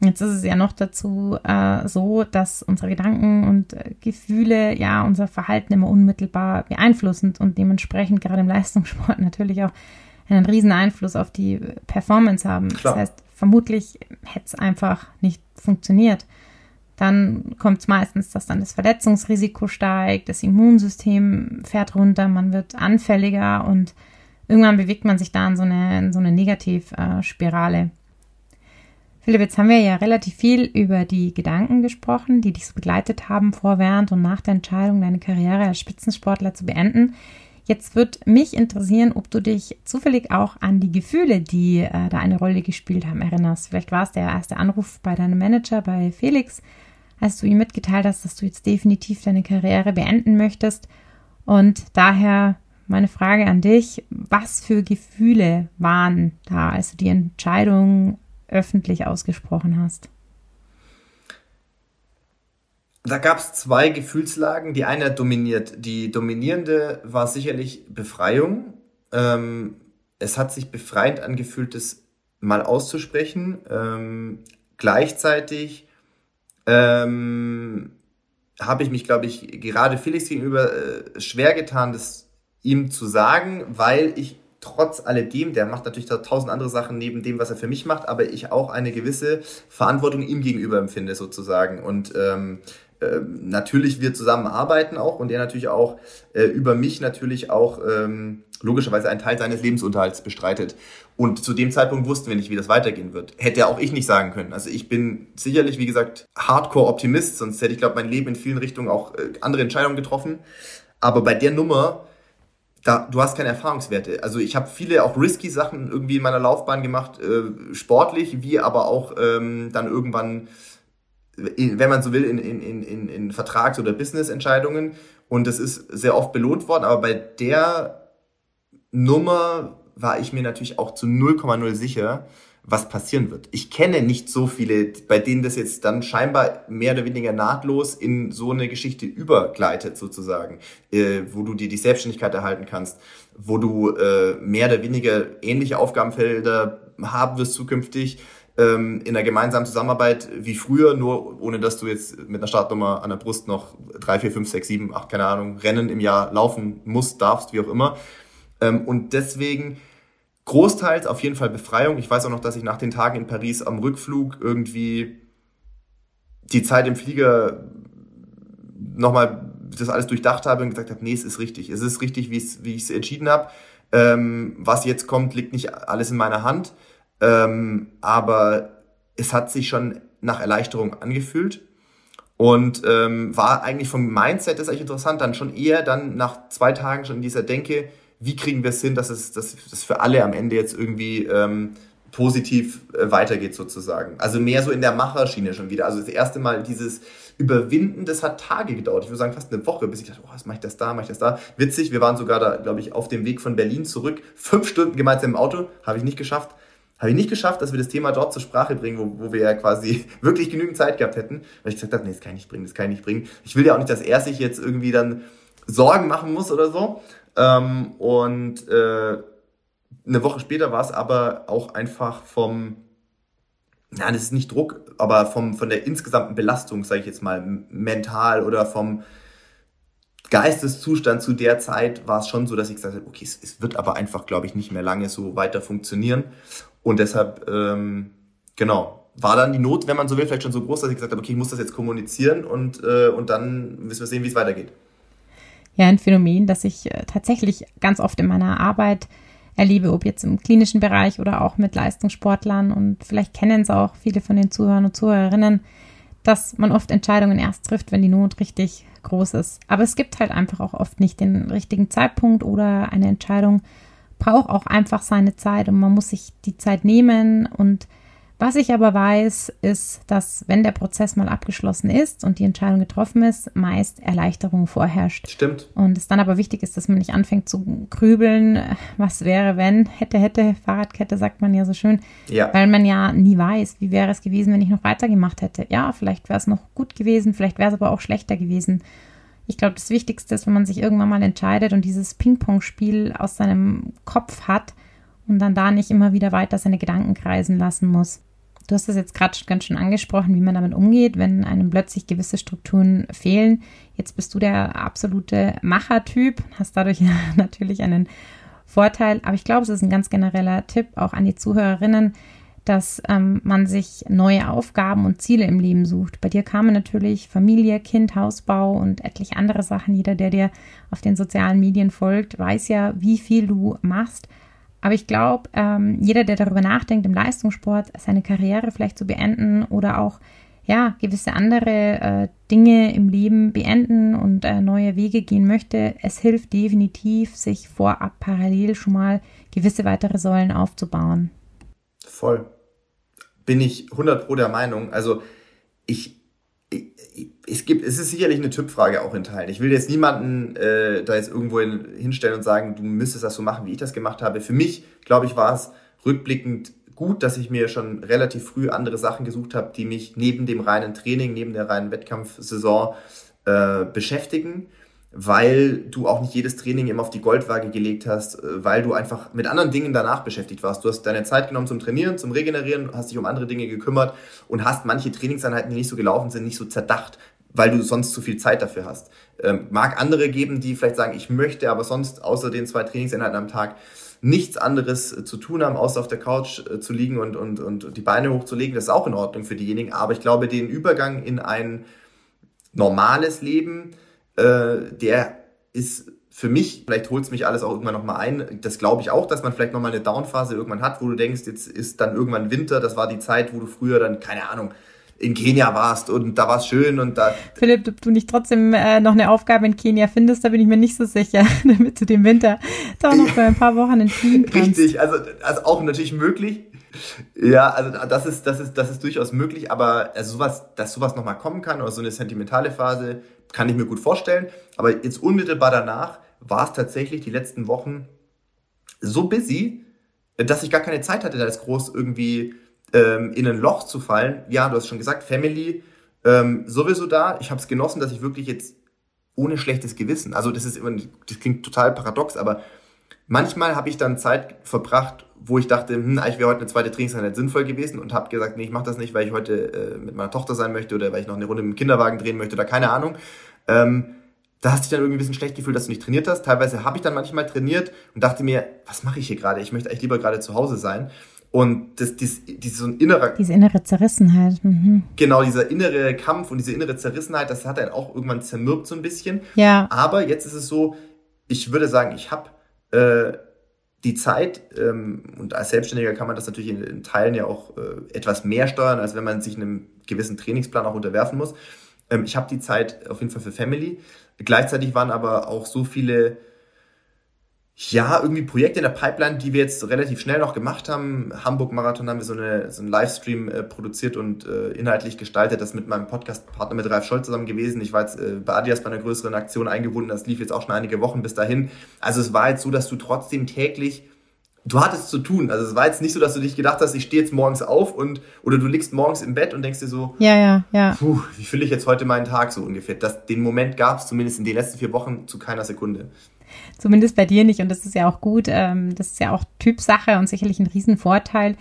Jetzt ist es ja noch dazu äh, so, dass unsere Gedanken und äh, Gefühle ja unser Verhalten immer unmittelbar beeinflussen und dementsprechend gerade im Leistungssport natürlich auch einen riesen Einfluss auf die Performance haben. Klar. Das heißt, vermutlich hätte es einfach nicht funktioniert dann kommt es meistens, dass dann das Verletzungsrisiko steigt, das Immunsystem fährt runter, man wird anfälliger und irgendwann bewegt man sich da in so eine, in so eine Negativspirale. Philipp, jetzt haben wir ja relativ viel über die Gedanken gesprochen, die dich so begleitet haben vor, während und nach der Entscheidung, deine Karriere als Spitzensportler zu beenden. Jetzt wird mich interessieren, ob du dich zufällig auch an die Gefühle, die äh, da eine Rolle gespielt haben, erinnerst. Vielleicht war es der erste Anruf bei deinem Manager, bei Felix, als du ihm mitgeteilt hast, dass du jetzt definitiv deine Karriere beenden möchtest. Und daher meine Frage an dich, was für Gefühle waren da, als du die Entscheidung öffentlich ausgesprochen hast? Da gab es zwei Gefühlslagen. Die eine dominiert. Die dominierende war sicherlich Befreiung. Ähm, es hat sich befreiend angefühlt, das mal auszusprechen. Ähm, gleichzeitig ähm, habe ich mich, glaube ich, gerade Felix gegenüber äh, schwer getan, das ihm zu sagen, weil ich trotz alledem, der macht natürlich tausend andere Sachen neben dem, was er für mich macht, aber ich auch eine gewisse Verantwortung ihm gegenüber empfinde sozusagen. Und ähm, äh, natürlich wir zusammen arbeiten auch und er natürlich auch äh, über mich natürlich auch ähm, logischerweise einen Teil seines Lebensunterhalts bestreitet. Und zu dem Zeitpunkt wussten wir nicht, wie das weitergehen wird. Hätte auch ich nicht sagen können. Also ich bin sicherlich, wie gesagt, Hardcore-Optimist, sonst hätte ich, glaube mein Leben in vielen Richtungen auch äh, andere Entscheidungen getroffen. Aber bei der Nummer, da, du hast keine Erfahrungswerte. Also ich habe viele auch risky Sachen irgendwie in meiner Laufbahn gemacht, äh, sportlich, wie aber auch ähm, dann irgendwann, wenn man so will, in, in, in, in Vertrags- oder Business-Entscheidungen. Und das ist sehr oft belohnt worden. Aber bei der Nummer war ich mir natürlich auch zu 0,0 sicher, was passieren wird. Ich kenne nicht so viele, bei denen das jetzt dann scheinbar mehr oder weniger nahtlos in so eine Geschichte übergleitet sozusagen, äh, wo du dir die Selbstständigkeit erhalten kannst, wo du äh, mehr oder weniger ähnliche Aufgabenfelder haben wirst zukünftig, ähm, in einer gemeinsamen Zusammenarbeit wie früher, nur ohne dass du jetzt mit einer Startnummer an der Brust noch drei, vier, fünf, sechs, sieben, acht, keine Ahnung, Rennen im Jahr laufen musst, darfst, wie auch immer. Ähm, und deswegen großteils auf jeden Fall Befreiung. Ich weiß auch noch, dass ich nach den Tagen in Paris am Rückflug irgendwie die Zeit im Flieger nochmal das alles durchdacht habe und gesagt habe, nee, es ist richtig. Es ist richtig, wie ich es entschieden habe. Ähm, was jetzt kommt, liegt nicht alles in meiner Hand. Ähm, aber es hat sich schon nach Erleichterung angefühlt. Und ähm, war eigentlich vom Mindset, das ist eigentlich interessant, dann schon eher dann nach zwei Tagen schon in dieser Denke, wie kriegen wir es hin, dass es dass das für alle am Ende jetzt irgendwie ähm, positiv äh, weitergeht sozusagen. Also mehr so in der Macherschiene schon wieder. Also das erste Mal dieses Überwinden, das hat Tage gedauert. Ich würde sagen fast eine Woche, bis ich dachte, oh, was mache ich das da, mache ich das da. Witzig, wir waren sogar da, glaube ich, auf dem Weg von Berlin zurück. Fünf Stunden gemeinsam im Auto, habe ich nicht geschafft. Habe ich nicht geschafft, dass wir das Thema dort zur Sprache bringen, wo, wo wir ja quasi wirklich genügend Zeit gehabt hätten. Weil ich gesagt habe, nee, das kann ich nicht bringen, das kann ich nicht bringen. Ich will ja auch nicht, dass er sich jetzt irgendwie dann Sorgen machen muss oder so. Ähm, und äh, eine Woche später war es aber auch einfach vom, ja, das ist nicht Druck, aber vom, von der insgesamten Belastung, sage ich jetzt mal, mental oder vom Geisteszustand zu der Zeit war es schon so, dass ich gesagt habe, okay, es, es wird aber einfach, glaube ich, nicht mehr lange so weiter funktionieren. Und deshalb, ähm, genau, war dann die Not, wenn man so will, vielleicht schon so groß, dass ich gesagt habe, okay, ich muss das jetzt kommunizieren und, äh, und dann müssen wir sehen, wie es weitergeht. Ja, ein Phänomen, das ich äh, tatsächlich ganz oft in meiner Arbeit erlebe, ob jetzt im klinischen Bereich oder auch mit Leistungssportlern. Und vielleicht kennen es auch viele von den Zuhörern und Zuhörerinnen, dass man oft Entscheidungen erst trifft, wenn die Not richtig groß ist. Aber es gibt halt einfach auch oft nicht den richtigen Zeitpunkt oder eine Entscheidung braucht auch einfach seine Zeit und man muss sich die Zeit nehmen und was ich aber weiß, ist, dass wenn der Prozess mal abgeschlossen ist und die Entscheidung getroffen ist, meist Erleichterung vorherrscht. Stimmt. Und es dann aber wichtig ist, dass man nicht anfängt zu grübeln, was wäre, wenn, hätte, hätte, Fahrradkette sagt man ja so schön, ja. weil man ja nie weiß, wie wäre es gewesen, wenn ich noch weitergemacht hätte. Ja, vielleicht wäre es noch gut gewesen, vielleicht wäre es aber auch schlechter gewesen. Ich glaube, das Wichtigste ist, wenn man sich irgendwann mal entscheidet und dieses Ping-Pong-Spiel aus seinem Kopf hat und dann da nicht immer wieder weiter seine Gedanken kreisen lassen muss. Du hast das jetzt gerade ganz schön angesprochen, wie man damit umgeht, wenn einem plötzlich gewisse Strukturen fehlen. Jetzt bist du der absolute Machertyp, hast dadurch natürlich einen Vorteil. Aber ich glaube, es ist ein ganz genereller Tipp auch an die Zuhörerinnen, dass ähm, man sich neue Aufgaben und Ziele im Leben sucht. Bei dir kamen natürlich Familie, Kind, Hausbau und etliche andere Sachen. Jeder, der dir auf den sozialen Medien folgt, weiß ja, wie viel du machst. Aber ich glaube, ähm, jeder, der darüber nachdenkt, im Leistungssport seine Karriere vielleicht zu beenden oder auch ja, gewisse andere äh, Dinge im Leben beenden und äh, neue Wege gehen möchte, es hilft definitiv, sich vorab parallel schon mal gewisse weitere Säulen aufzubauen. Voll. Bin ich 100 pro der Meinung. Also ich es gibt, es ist sicherlich eine Typfrage auch in Teilen. Ich will jetzt niemanden äh, da jetzt irgendwo hin, hinstellen und sagen, du müsstest das so machen, wie ich das gemacht habe. Für mich, glaube ich, war es rückblickend gut, dass ich mir schon relativ früh andere Sachen gesucht habe, die mich neben dem reinen Training, neben der reinen Wettkampfsaison äh, beschäftigen weil du auch nicht jedes Training immer auf die Goldwaage gelegt hast, äh, weil du einfach mit anderen Dingen danach beschäftigt warst. Du hast deine Zeit genommen zum Trainieren, zum Regenerieren, hast dich um andere Dinge gekümmert und hast manche Trainingseinheiten, die nicht so gelaufen sind, nicht so zerdacht, weil du sonst zu viel Zeit dafür hast. Ähm, mag andere geben, die vielleicht sagen, ich möchte aber sonst außer den zwei Trainingseinheiten am Tag nichts anderes äh, zu tun haben, außer auf der Couch äh, zu liegen und, und, und die Beine hochzulegen. Das ist auch in Ordnung für diejenigen. Aber ich glaube, den Übergang in ein normales Leben, äh, der ist für mich, vielleicht holt es mich alles auch irgendwann nochmal ein, das glaube ich auch, dass man vielleicht nochmal eine Downphase irgendwann hat, wo du denkst, jetzt ist dann irgendwann Winter, das war die Zeit, wo du früher dann, keine Ahnung, in Kenia warst und da war es schön und da. Philipp, ob du nicht trotzdem äh, noch eine Aufgabe in Kenia findest, da bin ich mir nicht so sicher, damit du dem Winter da noch für ein paar Wochen entfliehen kannst. Richtig, also, also auch natürlich möglich. Ja, also das ist, das ist, das ist durchaus möglich, aber also sowas, dass sowas nochmal kommen kann oder so eine sentimentale Phase, kann ich mir gut vorstellen. Aber jetzt unmittelbar danach war es tatsächlich die letzten Wochen so busy, dass ich gar keine Zeit hatte, da jetzt groß irgendwie ähm, in ein Loch zu fallen. Ja, du hast schon gesagt, Family ähm, sowieso da. Ich habe es genossen, dass ich wirklich jetzt ohne schlechtes Gewissen, also das ist immer, das klingt total paradox, aber manchmal habe ich dann Zeit verbracht, wo ich dachte, hm, eigentlich wäre heute eine zweite Trainingseinheit sinnvoll gewesen und habe gesagt, nee, ich mache das nicht, weil ich heute äh, mit meiner Tochter sein möchte oder weil ich noch eine Runde mit dem Kinderwagen drehen möchte oder keine Ahnung. Ähm, da hast du dich dann irgendwie ein bisschen schlecht gefühlt, dass du nicht trainiert hast. Teilweise habe ich dann manchmal trainiert und dachte mir, was mache ich hier gerade? Ich möchte eigentlich lieber gerade zu Hause sein. Und das, das, das so ein innerer. Diese innere Zerrissenheit. Mhm. Genau, dieser innere Kampf und diese innere Zerrissenheit, das hat einen auch irgendwann zermürbt so ein bisschen. Ja. Aber jetzt ist es so, ich würde sagen, ich habe äh, die Zeit, ähm, und als Selbstständiger kann man das natürlich in, in Teilen ja auch äh, etwas mehr steuern, als wenn man sich einem gewissen Trainingsplan auch unterwerfen muss. Ähm, ich habe die Zeit auf jeden Fall für Family. Gleichzeitig waren aber auch so viele ja, irgendwie Projekte in der Pipeline, die wir jetzt relativ schnell noch gemacht haben. Hamburg-Marathon haben wir so, eine, so einen Livestream äh, produziert und äh, inhaltlich gestaltet. Das mit meinem Podcast-Partner mit Ralf Scholz zusammen gewesen. Ich war jetzt äh, bei Adias bei einer größeren Aktion eingebunden. Das lief jetzt auch schon einige Wochen bis dahin. Also es war jetzt so, dass du trotzdem täglich du hattest zu tun. Also es war jetzt nicht so, dass du dich gedacht hast, ich stehe jetzt morgens auf und oder du liegst morgens im Bett und denkst dir so, ja, ja, ja. Puh, wie fülle ich jetzt heute meinen Tag so ungefähr? Das, den Moment gab es zumindest in den letzten vier Wochen zu keiner Sekunde. Zumindest bei dir nicht. Und das ist ja auch gut. Ähm, das ist ja auch Typsache und sicherlich ein Riesenvorteil,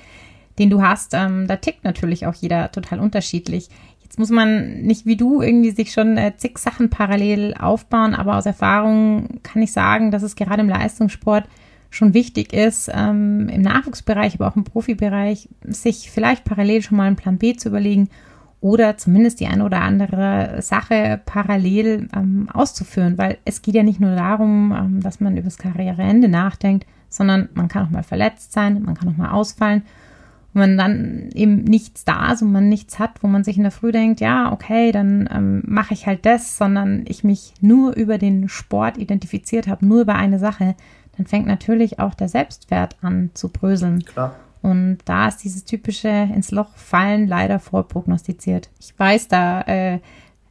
den du hast. Ähm, da tickt natürlich auch jeder total unterschiedlich. Jetzt muss man nicht wie du irgendwie sich schon äh, zig Sachen parallel aufbauen, aber aus Erfahrung kann ich sagen, dass es gerade im Leistungssport schon wichtig ist, ähm, im Nachwuchsbereich, aber auch im Profibereich, sich vielleicht parallel schon mal einen Plan B zu überlegen oder zumindest die eine oder andere Sache parallel ähm, auszuführen, weil es geht ja nicht nur darum, ähm, dass man über das Karriereende nachdenkt, sondern man kann auch mal verletzt sein, man kann auch mal ausfallen. Und wenn dann eben nichts da ist und man nichts hat, wo man sich in der Früh denkt, ja, okay, dann ähm, mache ich halt das, sondern ich mich nur über den Sport identifiziert habe, nur über eine Sache, dann fängt natürlich auch der Selbstwert an zu bröseln. Klar. Und da ist dieses typische ins Loch fallen leider vorprognostiziert. Ich weiß, da äh,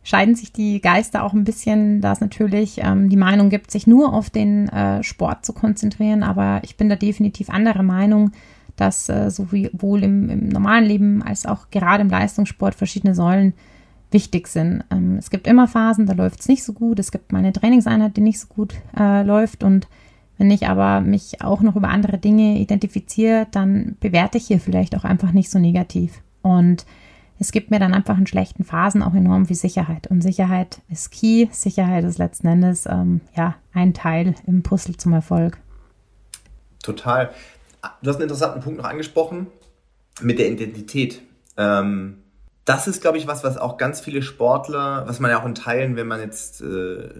scheiden sich die Geister auch ein bisschen, da es natürlich ähm, die Meinung gibt, sich nur auf den äh, Sport zu konzentrieren. Aber ich bin da definitiv anderer Meinung, dass äh, sowohl im, im normalen Leben als auch gerade im Leistungssport verschiedene Säulen wichtig sind. Ähm, es gibt immer Phasen, da läuft es nicht so gut. Es gibt mal eine Trainingseinheit, die nicht so gut äh, läuft und wenn ich aber mich auch noch über andere Dinge identifiziere, dann bewerte ich hier vielleicht auch einfach nicht so negativ. Und es gibt mir dann einfach in schlechten Phasen auch enorm viel Sicherheit. Und Sicherheit ist key. Sicherheit ist letzten Endes ähm, ja ein Teil im Puzzle zum Erfolg. Total. Du hast einen interessanten Punkt noch angesprochen mit der Identität. Ähm, das ist, glaube ich, was, was auch ganz viele Sportler, was man ja auch in Teilen, wenn man jetzt äh,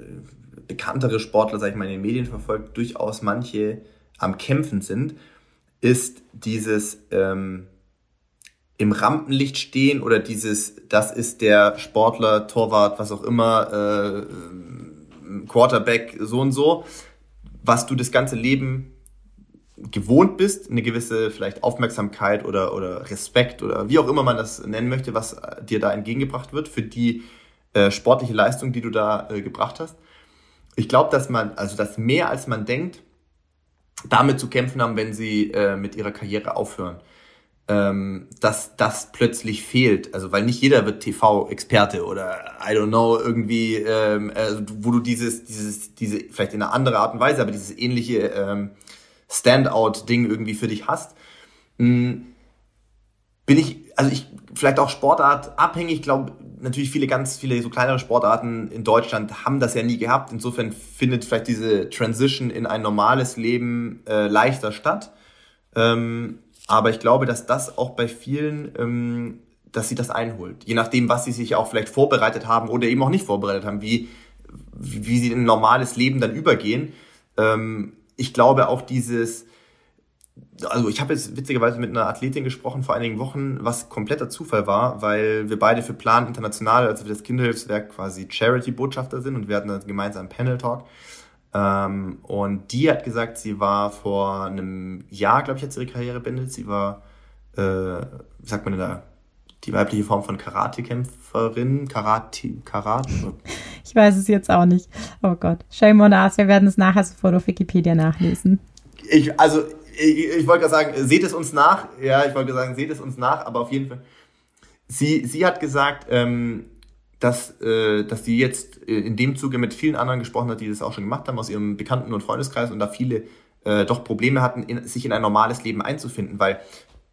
bekanntere Sportler, sag ich mal, in den Medien verfolgt, durchaus manche am Kämpfen sind, ist dieses ähm, im Rampenlicht stehen oder dieses, das ist der Sportler, Torwart, was auch immer, äh, Quarterback, so und so, was du das ganze Leben gewohnt bist, eine gewisse vielleicht Aufmerksamkeit oder, oder Respekt oder wie auch immer man das nennen möchte, was dir da entgegengebracht wird für die äh, sportliche Leistung, die du da äh, gebracht hast ich glaube, dass man, also dass mehr als man denkt, damit zu kämpfen haben, wenn sie äh, mit ihrer Karriere aufhören. Ähm, dass das plötzlich fehlt. Also weil nicht jeder wird TV-Experte oder I don't know, irgendwie, ähm, also, wo du dieses, dieses, diese, vielleicht in einer anderen Art und Weise, aber dieses ähnliche ähm, Standout-Ding irgendwie für dich hast. Hm, bin ich, also ich, vielleicht auch Sportart abhängig, glaube natürlich viele ganz viele so kleinere Sportarten in Deutschland haben das ja nie gehabt. Insofern findet vielleicht diese Transition in ein normales Leben äh, leichter statt. Ähm, aber ich glaube, dass das auch bei vielen, ähm, dass sie das einholt. Je nachdem, was sie sich auch vielleicht vorbereitet haben oder eben auch nicht vorbereitet haben, wie, wie sie in ein normales Leben dann übergehen. Ähm, ich glaube auch dieses, also ich habe jetzt witzigerweise mit einer Athletin gesprochen vor einigen Wochen, was kompletter Zufall war, weil wir beide für Plan International, also für das Kinderhilfswerk quasi Charity-Botschafter sind und wir hatten dann gemeinsam einen Panel-Talk. Ähm, und die hat gesagt, sie war vor einem Jahr, glaube ich, hat sie ihre Karriere beendet. Sie war, äh, wie sagt man denn da, die weibliche Form von Karatekämpferin, Karate, Karate. Ich weiß es jetzt auch nicht. Oh Gott. Shame on us. Wir werden es nachher sofort auf Wikipedia nachlesen. Ich, also ich, ich wollte gerade sagen, seht es uns nach. Ja, ich wollte sagen, seht es uns nach, aber auf jeden Fall. Sie, sie hat gesagt, ähm, dass, äh, dass sie jetzt äh, in dem Zuge mit vielen anderen gesprochen hat, die das auch schon gemacht haben, aus ihrem Bekannten- und Freundeskreis und da viele äh, doch Probleme hatten, in, sich in ein normales Leben einzufinden, weil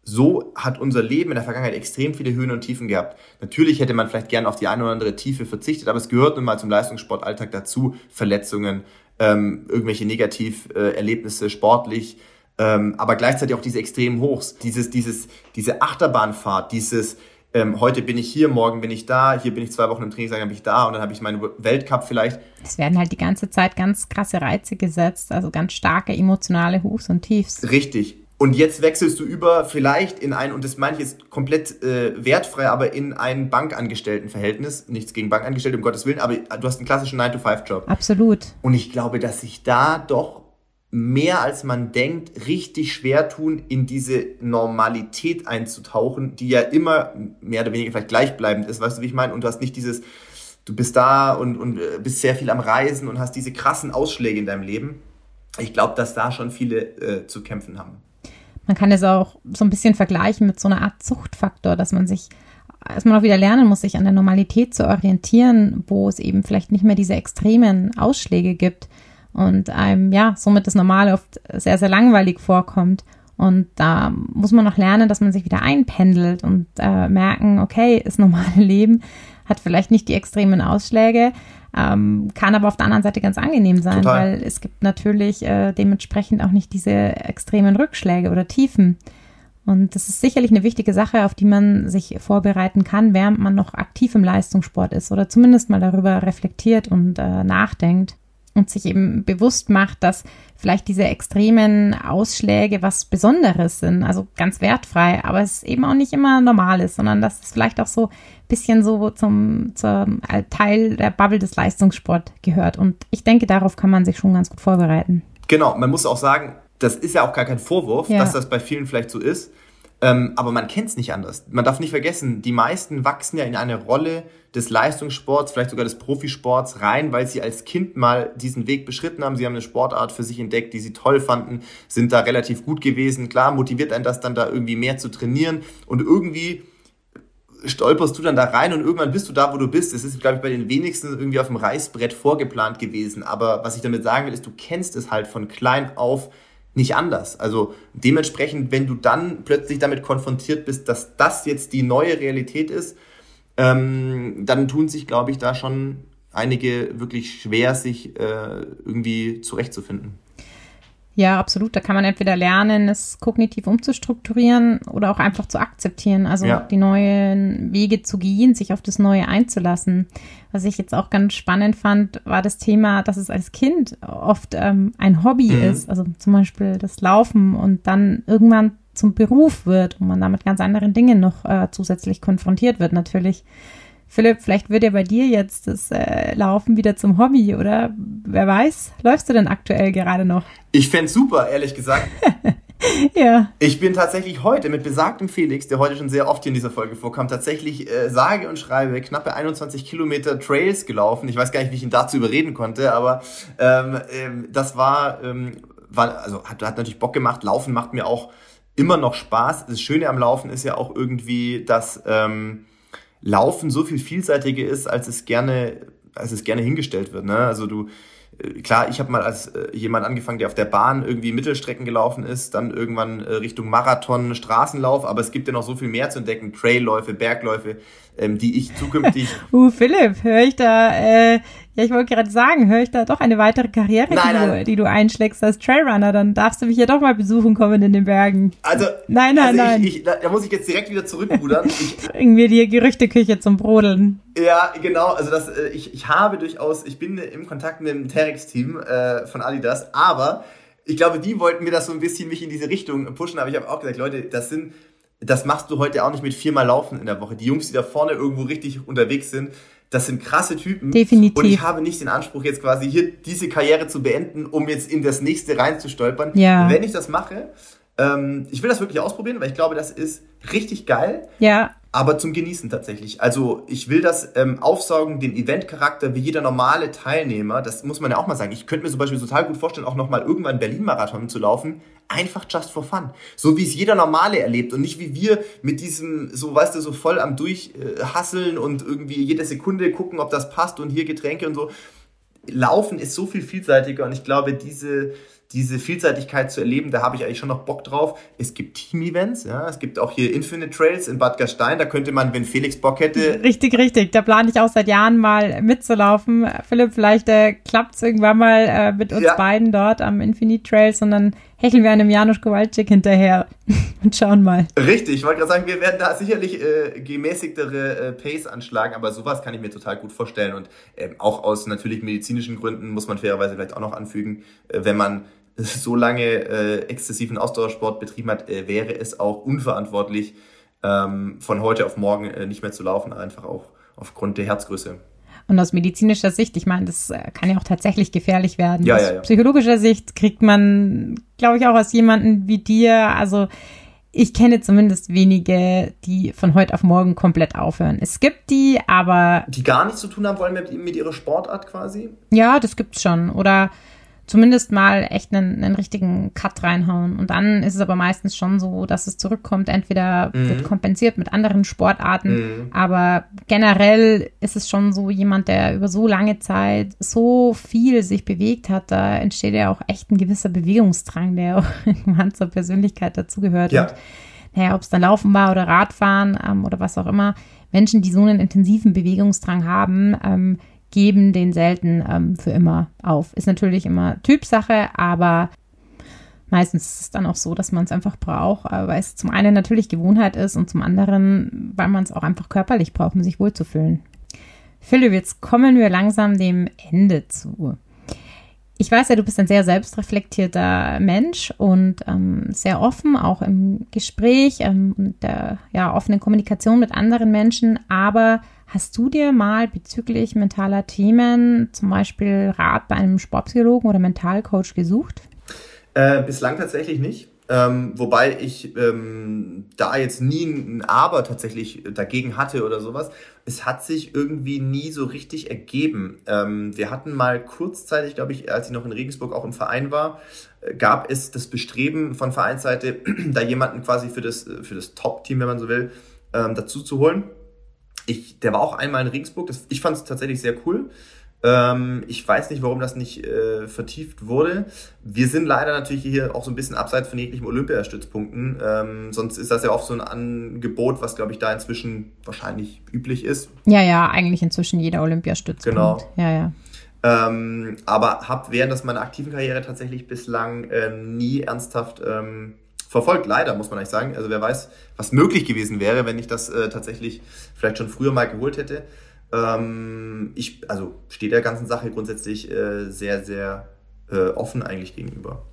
so hat unser Leben in der Vergangenheit extrem viele Höhen und Tiefen gehabt. Natürlich hätte man vielleicht gerne auf die eine oder andere Tiefe verzichtet, aber es gehört nun mal zum Leistungssportalltag dazu. Verletzungen, ähm, irgendwelche Negativerlebnisse sportlich, ähm, aber gleichzeitig auch diese extremen Hochs, dieses, dieses, diese Achterbahnfahrt, dieses ähm, heute bin ich hier, morgen bin ich da, hier bin ich zwei Wochen im Trainingslager, bin ich da und dann habe ich meinen Weltcup vielleicht. Es werden halt die ganze Zeit ganz krasse Reize gesetzt, also ganz starke emotionale Hochs und Tiefs. Richtig. Und jetzt wechselst du über vielleicht in ein, und das meine ich jetzt komplett äh, wertfrei, aber in ein Bankangestelltenverhältnis. Nichts gegen Bankangestellte, um Gottes Willen, aber du hast einen klassischen 9-to-5-Job. Absolut. Und ich glaube, dass sich da doch mehr als man denkt, richtig schwer tun, in diese Normalität einzutauchen, die ja immer mehr oder weniger vielleicht gleichbleibend ist. Weißt du, wie ich meine? Und du hast nicht dieses, du bist da und, und äh, bist sehr viel am Reisen und hast diese krassen Ausschläge in deinem Leben. Ich glaube, dass da schon viele äh, zu kämpfen haben. Man kann es auch so ein bisschen vergleichen mit so einer Art Zuchtfaktor, dass man sich erstmal auch wieder lernen muss, sich an der Normalität zu orientieren, wo es eben vielleicht nicht mehr diese extremen Ausschläge gibt und einem ja somit das Normale oft sehr, sehr langweilig vorkommt. Und da muss man noch lernen, dass man sich wieder einpendelt und äh, merken, okay, das normale Leben hat vielleicht nicht die extremen Ausschläge, ähm, kann aber auf der anderen Seite ganz angenehm sein, Total. weil es gibt natürlich äh, dementsprechend auch nicht diese extremen Rückschläge oder Tiefen. Und das ist sicherlich eine wichtige Sache, auf die man sich vorbereiten kann, während man noch aktiv im Leistungssport ist oder zumindest mal darüber reflektiert und äh, nachdenkt und sich eben bewusst macht, dass vielleicht diese extremen Ausschläge was Besonderes sind, also ganz wertfrei, aber es eben auch nicht immer normal ist, sondern dass es vielleicht auch so ein bisschen so zum, zum Teil der Bubble des Leistungssport gehört. Und ich denke, darauf kann man sich schon ganz gut vorbereiten. Genau, man muss auch sagen, das ist ja auch gar kein Vorwurf, ja. dass das bei vielen vielleicht so ist. Ähm, aber man kennt es nicht anders. Man darf nicht vergessen, die meisten wachsen ja in eine Rolle des Leistungssports, vielleicht sogar des Profisports rein, weil sie als Kind mal diesen Weg beschritten haben. Sie haben eine Sportart für sich entdeckt, die sie toll fanden, sind da relativ gut gewesen. Klar, motiviert einen das dann da irgendwie mehr zu trainieren und irgendwie stolperst du dann da rein und irgendwann bist du da, wo du bist. Das ist, glaube ich, bei den wenigsten irgendwie auf dem Reißbrett vorgeplant gewesen. Aber was ich damit sagen will, ist, du kennst es halt von klein auf nicht anders. Also dementsprechend, wenn du dann plötzlich damit konfrontiert bist, dass das jetzt die neue Realität ist, ähm, dann tun sich, glaube ich, da schon einige wirklich schwer, sich äh, irgendwie zurechtzufinden. Ja, absolut. Da kann man entweder lernen, es kognitiv umzustrukturieren oder auch einfach zu akzeptieren. Also ja. die neuen Wege zu gehen, sich auf das Neue einzulassen. Was ich jetzt auch ganz spannend fand, war das Thema, dass es als Kind oft ähm, ein Hobby mhm. ist. Also zum Beispiel das Laufen und dann irgendwann zum Beruf wird und man damit ganz anderen Dingen noch äh, zusätzlich konfrontiert wird natürlich. Philipp, vielleicht wird ja bei dir jetzt das äh, Laufen wieder zum Hobby, oder? Wer weiß, läufst du denn aktuell gerade noch? Ich fände super, ehrlich gesagt. ja. Ich bin tatsächlich heute mit besagtem Felix, der heute schon sehr oft hier in dieser Folge vorkam, tatsächlich äh, sage und schreibe knappe 21 Kilometer Trails gelaufen. Ich weiß gar nicht, wie ich ihn dazu überreden konnte, aber ähm, ähm, das war, ähm, war also hat, hat natürlich Bock gemacht. Laufen macht mir auch immer noch Spaß. Das Schöne am Laufen ist ja auch irgendwie, dass ähm, Laufen so viel vielseitiger ist, als es gerne, als es gerne hingestellt wird. Ne? Also du, äh, klar, ich habe mal als äh, jemand angefangen, der auf der Bahn irgendwie Mittelstrecken gelaufen ist, dann irgendwann äh, Richtung Marathon, Straßenlauf, aber es gibt ja noch so viel mehr zu entdecken, Trailläufe, Bergläufe, ähm, die ich zukünftig. uh, Philipp, höre ich da, äh, ja, ich wollte gerade sagen, höre ich da doch eine weitere Karriere, nein, die, nein. Du, die du einschlägst als Trailrunner, dann darfst du mich ja doch mal besuchen kommen in den Bergen. Also, nein, nein, also nein. Ich, ich, da, muss ich jetzt direkt wieder zurückrudern. Bringen wir die Gerüchteküche zum Brodeln. Ja, genau. Also das, äh, ich, ich habe durchaus, ich bin im Kontakt mit dem Terex-Team äh, von Adidas, aber ich glaube, die wollten mir das so ein bisschen mich in diese Richtung pushen, aber ich habe auch gesagt, Leute, das sind das machst du heute auch nicht mit viermal Laufen in der Woche. Die Jungs, die da vorne irgendwo richtig unterwegs sind, das sind krasse Typen. Definitiv. Und ich habe nicht den Anspruch, jetzt quasi hier diese Karriere zu beenden, um jetzt in das nächste reinzustolpern. Ja. Wenn ich das mache, ähm, ich will das wirklich ausprobieren, weil ich glaube, das ist richtig geil. Ja aber zum Genießen tatsächlich. Also ich will das ähm, aufsaugen, den Eventcharakter wie jeder normale Teilnehmer. Das muss man ja auch mal sagen. Ich könnte mir zum Beispiel total gut vorstellen, auch nochmal irgendwann Berlin-Marathon zu laufen. Einfach just for fun. So wie es jeder Normale erlebt und nicht wie wir mit diesem, so weißt du, so voll am Durchhasseln und irgendwie jede Sekunde gucken, ob das passt und hier Getränke und so. Laufen ist so viel vielseitiger und ich glaube, diese, diese Vielseitigkeit zu erleben, da habe ich eigentlich schon noch Bock drauf. Es gibt Team-Events, ja, es gibt auch hier Infinite Trails in Bad Gastein, da könnte man, wenn Felix Bock hätte. Richtig, richtig. Da plane ich auch seit Jahren mal mitzulaufen. Philipp, vielleicht äh, klappt es irgendwann mal äh, mit uns ja. beiden dort am Infinite Trails und dann hecheln wir einem Janusz Kowalczyk hinterher und schauen mal. Richtig, ich wollte gerade sagen, wir werden da sicherlich äh, gemäßigtere äh, Pace anschlagen, aber sowas kann ich mir total gut vorstellen und äh, auch aus natürlich medizinischen Gründen muss man fairerweise vielleicht auch noch anfügen, äh, wenn man so lange äh, exzessiven Ausdauersport betrieben hat, äh, wäre es auch unverantwortlich, ähm, von heute auf morgen äh, nicht mehr zu laufen, einfach auch aufgrund der Herzgröße. Und aus medizinischer Sicht, ich meine, das äh, kann ja auch tatsächlich gefährlich werden. Ja, aus ja, ja. psychologischer Sicht kriegt man, glaube ich, auch aus jemandem wie dir, also ich kenne zumindest wenige, die von heute auf morgen komplett aufhören. Es gibt die, aber. Die gar nichts zu tun haben wollen mit, mit ihrer Sportart quasi? Ja, das gibt's schon. Oder zumindest mal echt einen, einen richtigen Cut reinhauen. Und dann ist es aber meistens schon so, dass es zurückkommt. Entweder mhm. wird kompensiert mit anderen Sportarten, mhm. aber generell ist es schon so jemand, der über so lange Zeit so viel sich bewegt hat, da entsteht ja auch echt ein gewisser Bewegungsdrang, der auch irgendwann zur Persönlichkeit dazugehört. Ja. Und naja, ob es dann Laufen war oder Radfahren ähm, oder was auch immer, Menschen, die so einen intensiven Bewegungsdrang haben, ähm, geben den selten ähm, für immer auf. Ist natürlich immer Typsache, aber meistens ist es dann auch so, dass man es einfach braucht, äh, weil es zum einen natürlich Gewohnheit ist und zum anderen, weil man es auch einfach körperlich braucht, um sich wohlzufühlen. Philipp, jetzt kommen wir langsam dem Ende zu. Ich weiß ja, du bist ein sehr selbstreflektierter Mensch und ähm, sehr offen, auch im Gespräch ähm, und der ja, offenen Kommunikation mit anderen Menschen, aber Hast du dir mal bezüglich mentaler Themen zum Beispiel Rat bei einem Sportpsychologen oder Mentalcoach gesucht? Äh, bislang tatsächlich nicht. Ähm, wobei ich ähm, da jetzt nie ein Aber tatsächlich dagegen hatte oder sowas. Es hat sich irgendwie nie so richtig ergeben. Ähm, wir hatten mal kurzzeitig, glaube ich, als ich noch in Regensburg auch im Verein war, äh, gab es das Bestreben von Vereinsseite, da jemanden quasi für das, für das Top-Team, wenn man so will, ähm, dazu zu holen ich, der war auch einmal in Regensburg. Das, ich fand es tatsächlich sehr cool. Ähm, ich weiß nicht, warum das nicht äh, vertieft wurde. Wir sind leider natürlich hier auch so ein bisschen abseits von jeglichen Olympiastützpunkten. Ähm, sonst ist das ja auch so ein Angebot, was, glaube ich, da inzwischen wahrscheinlich üblich ist. Ja, ja, eigentlich inzwischen jeder Olympiastützpunkt. Genau. Ja, ja. Ähm, aber habe während meiner aktiven Karriere tatsächlich bislang ähm, nie ernsthaft ähm, verfolgt, leider, muss man eigentlich sagen. Also wer weiß, was möglich gewesen wäre, wenn ich das äh, tatsächlich vielleicht schon früher mal geholt hätte. Ähm, ich, also stehe der ganzen Sache grundsätzlich äh, sehr, sehr äh, offen eigentlich gegenüber.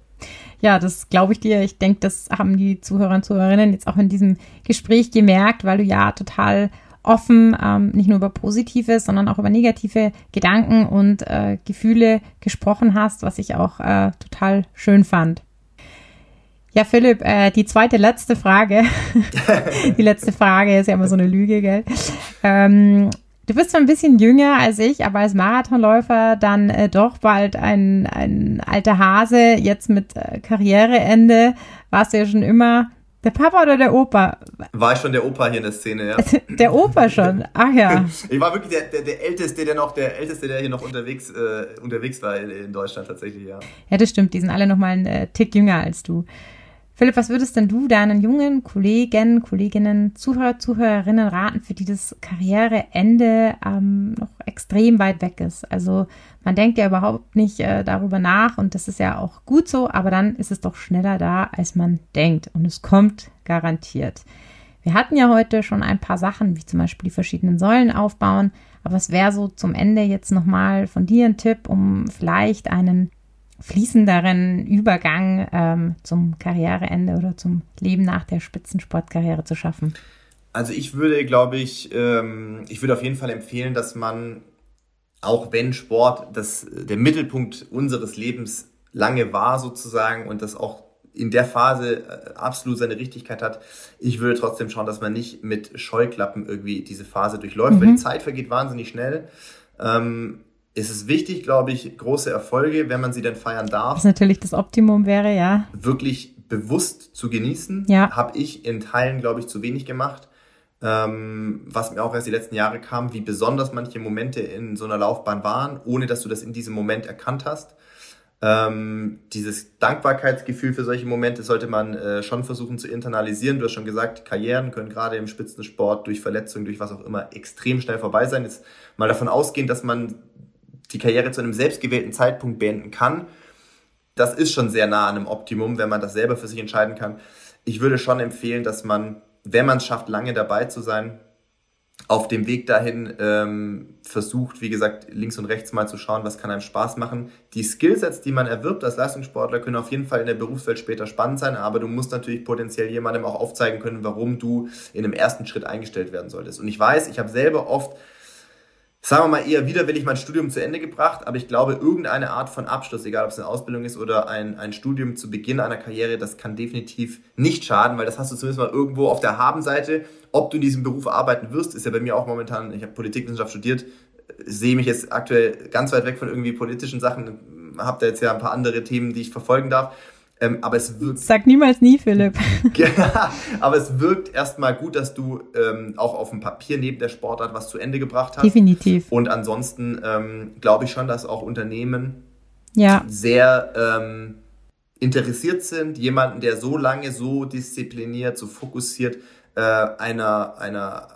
Ja, das glaube ich dir. Ich denke, das haben die Zuhörer und Zuhörerinnen jetzt auch in diesem Gespräch gemerkt, weil du ja total offen ähm, nicht nur über positive, sondern auch über negative Gedanken und äh, Gefühle gesprochen hast, was ich auch äh, total schön fand. Ja, Philipp, äh, die zweite letzte Frage. die letzte Frage ist ja immer so eine Lüge, gell? Ähm, du bist zwar ein bisschen jünger als ich, aber als Marathonläufer dann äh, doch bald ein, ein alter Hase. Jetzt mit äh, Karriereende warst du ja schon immer der Papa oder der Opa? War ich schon der Opa hier in der Szene, ja. der Opa schon? Ach ja. Ich war wirklich der, der, der Älteste, der noch, der Älteste, der hier noch unterwegs, äh, unterwegs war in, in, Deutschland tatsächlich, ja. Ja, das stimmt. Die sind alle noch mal einen äh, Tick jünger als du. Philipp, was würdest denn du deinen jungen Kollegen, Kolleginnen, Zuhörer, Zuhörerinnen raten, für die das Karriereende ähm, noch extrem weit weg ist? Also man denkt ja überhaupt nicht äh, darüber nach und das ist ja auch gut so, aber dann ist es doch schneller da, als man denkt und es kommt garantiert. Wir hatten ja heute schon ein paar Sachen, wie zum Beispiel die verschiedenen Säulen aufbauen, aber es wäre so zum Ende jetzt nochmal von dir ein Tipp, um vielleicht einen fließenderen Übergang ähm, zum Karriereende oder zum Leben nach der Spitzensportkarriere zu schaffen? Also ich würde, glaube ich, ähm, ich würde auf jeden Fall empfehlen, dass man, auch wenn Sport das, der Mittelpunkt unseres Lebens lange war sozusagen und das auch in der Phase äh, absolut seine Richtigkeit hat, ich würde trotzdem schauen, dass man nicht mit Scheuklappen irgendwie diese Phase durchläuft, mhm. weil die Zeit vergeht wahnsinnig schnell. Ähm, ist es wichtig, glaube ich, große Erfolge, wenn man sie denn feiern darf. Was natürlich das Optimum wäre, ja. Wirklich bewusst zu genießen. Ja. Habe ich in Teilen, glaube ich, zu wenig gemacht. Ähm, was mir auch erst die letzten Jahre kam, wie besonders manche Momente in so einer Laufbahn waren, ohne dass du das in diesem Moment erkannt hast. Ähm, dieses Dankbarkeitsgefühl für solche Momente sollte man äh, schon versuchen zu internalisieren. Du hast schon gesagt, Karrieren können gerade im Spitzensport durch Verletzungen, durch was auch immer extrem schnell vorbei sein. Jetzt mal davon ausgehen, dass man die Karriere zu einem selbstgewählten Zeitpunkt beenden kann. Das ist schon sehr nah an einem Optimum, wenn man das selber für sich entscheiden kann. Ich würde schon empfehlen, dass man, wenn man es schafft, lange dabei zu sein, auf dem Weg dahin ähm, versucht, wie gesagt, links und rechts mal zu schauen, was kann einem Spaß machen. Die Skillsets, die man erwirbt als Leistungssportler, können auf jeden Fall in der Berufswelt später spannend sein, aber du musst natürlich potenziell jemandem auch aufzeigen können, warum du in einem ersten Schritt eingestellt werden solltest. Und ich weiß, ich habe selber oft sagen wir mal eher widerwillig mein Studium zu Ende gebracht, aber ich glaube, irgendeine Art von Abschluss, egal ob es eine Ausbildung ist oder ein, ein Studium zu Beginn einer Karriere, das kann definitiv nicht schaden, weil das hast du zumindest mal irgendwo auf der Habenseite. Ob du in diesem Beruf arbeiten wirst, ist ja bei mir auch momentan, ich habe Politikwissenschaft studiert, sehe mich jetzt aktuell ganz weit weg von irgendwie politischen Sachen, habe da jetzt ja ein paar andere Themen, die ich verfolgen darf. Ähm, aber es wirkt. Sag niemals nie, Philipp. aber es wirkt erstmal gut, dass du ähm, auch auf dem Papier neben der Sportart was zu Ende gebracht hast. Definitiv. Und ansonsten ähm, glaube ich schon, dass auch Unternehmen ja. sehr ähm, interessiert sind, jemanden, der so lange so diszipliniert, so fokussiert äh, einer, einer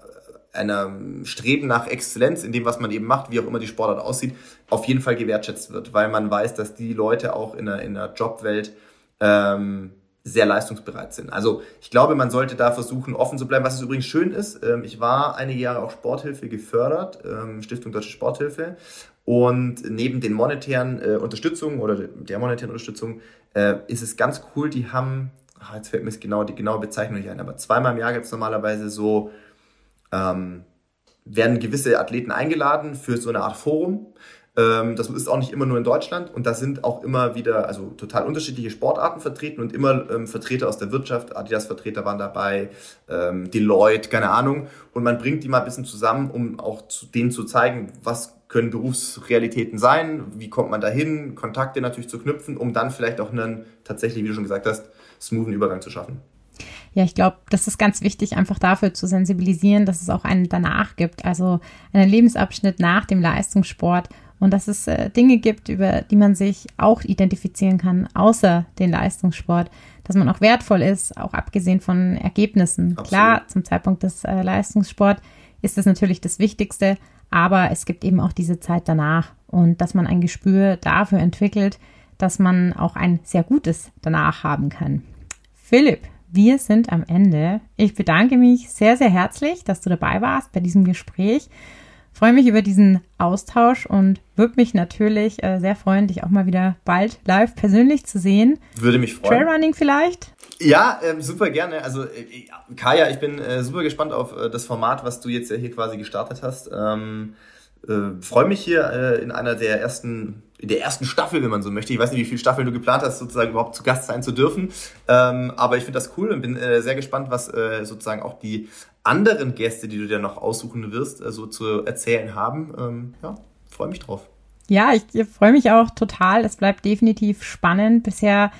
einer Streben nach Exzellenz in dem, was man eben macht, wie auch immer die Sportart aussieht, auf jeden Fall gewertschätzt wird, weil man weiß, dass die Leute auch in der, in der Jobwelt ähm, sehr leistungsbereit sind. Also ich glaube, man sollte da versuchen, offen zu bleiben. Was es übrigens schön ist, ähm, ich war einige Jahre auch Sporthilfe gefördert, ähm, Stiftung Deutsche Sporthilfe. Und neben den monetären äh, Unterstützungen oder der monetären Unterstützung äh, ist es ganz cool, die haben, ach, jetzt fällt mir genau, die genaue Bezeichnung nicht ein, aber zweimal im Jahr gibt es normalerweise so, ähm, werden gewisse Athleten eingeladen für so eine Art Forum. Ähm, das ist auch nicht immer nur in Deutschland und da sind auch immer wieder, also total unterschiedliche Sportarten vertreten und immer ähm, Vertreter aus der Wirtschaft, Adidas-Vertreter waren dabei, ähm, Deloitte, keine Ahnung. Und man bringt die mal ein bisschen zusammen, um auch zu, denen zu zeigen, was können Berufsrealitäten sein, wie kommt man dahin, Kontakte natürlich zu knüpfen, um dann vielleicht auch einen tatsächlich, wie du schon gesagt hast, smoothen Übergang zu schaffen. Ja, ich glaube, das ist ganz wichtig, einfach dafür zu sensibilisieren, dass es auch einen danach gibt, also einen Lebensabschnitt nach dem Leistungssport und dass es äh, Dinge gibt, über die man sich auch identifizieren kann, außer den Leistungssport, dass man auch wertvoll ist, auch abgesehen von Ergebnissen. Absolut. Klar, zum Zeitpunkt des äh, Leistungssport ist das natürlich das Wichtigste, aber es gibt eben auch diese Zeit danach und dass man ein Gespür dafür entwickelt, dass man auch ein sehr gutes danach haben kann. Philipp, wir sind am Ende. Ich bedanke mich sehr, sehr herzlich, dass du dabei warst bei diesem Gespräch freue mich über diesen Austausch und würde mich natürlich äh, sehr freuen, dich auch mal wieder bald live persönlich zu sehen. Würde mich freuen. Trailrunning vielleicht? Ja, ähm, super gerne. Also äh, Kaya, ich bin äh, super gespannt auf äh, das Format, was du jetzt ja hier quasi gestartet hast. Ähm, äh, freue mich hier äh, in einer der ersten, in der ersten Staffel, wenn man so möchte. Ich weiß nicht, wie viele Staffeln du geplant hast, sozusagen überhaupt zu Gast sein zu dürfen. Ähm, aber ich finde das cool und bin äh, sehr gespannt, was äh, sozusagen auch die anderen Gäste, die du dir noch aussuchen wirst, äh, so zu erzählen haben. Ähm, ja, freue mich drauf. Ja, ich, ich freue mich auch total. Es bleibt definitiv spannend. Bisher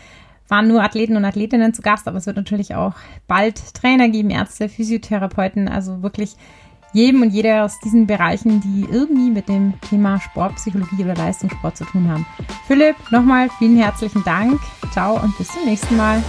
waren nur Athleten und Athletinnen zu Gast, aber es wird natürlich auch bald Trainer geben, Ärzte, Physiotherapeuten, also wirklich jedem und jeder aus diesen Bereichen, die irgendwie mit dem Thema Sportpsychologie oder Leistungssport zu tun haben. Philipp, nochmal vielen herzlichen Dank. Ciao und bis zum nächsten Mal.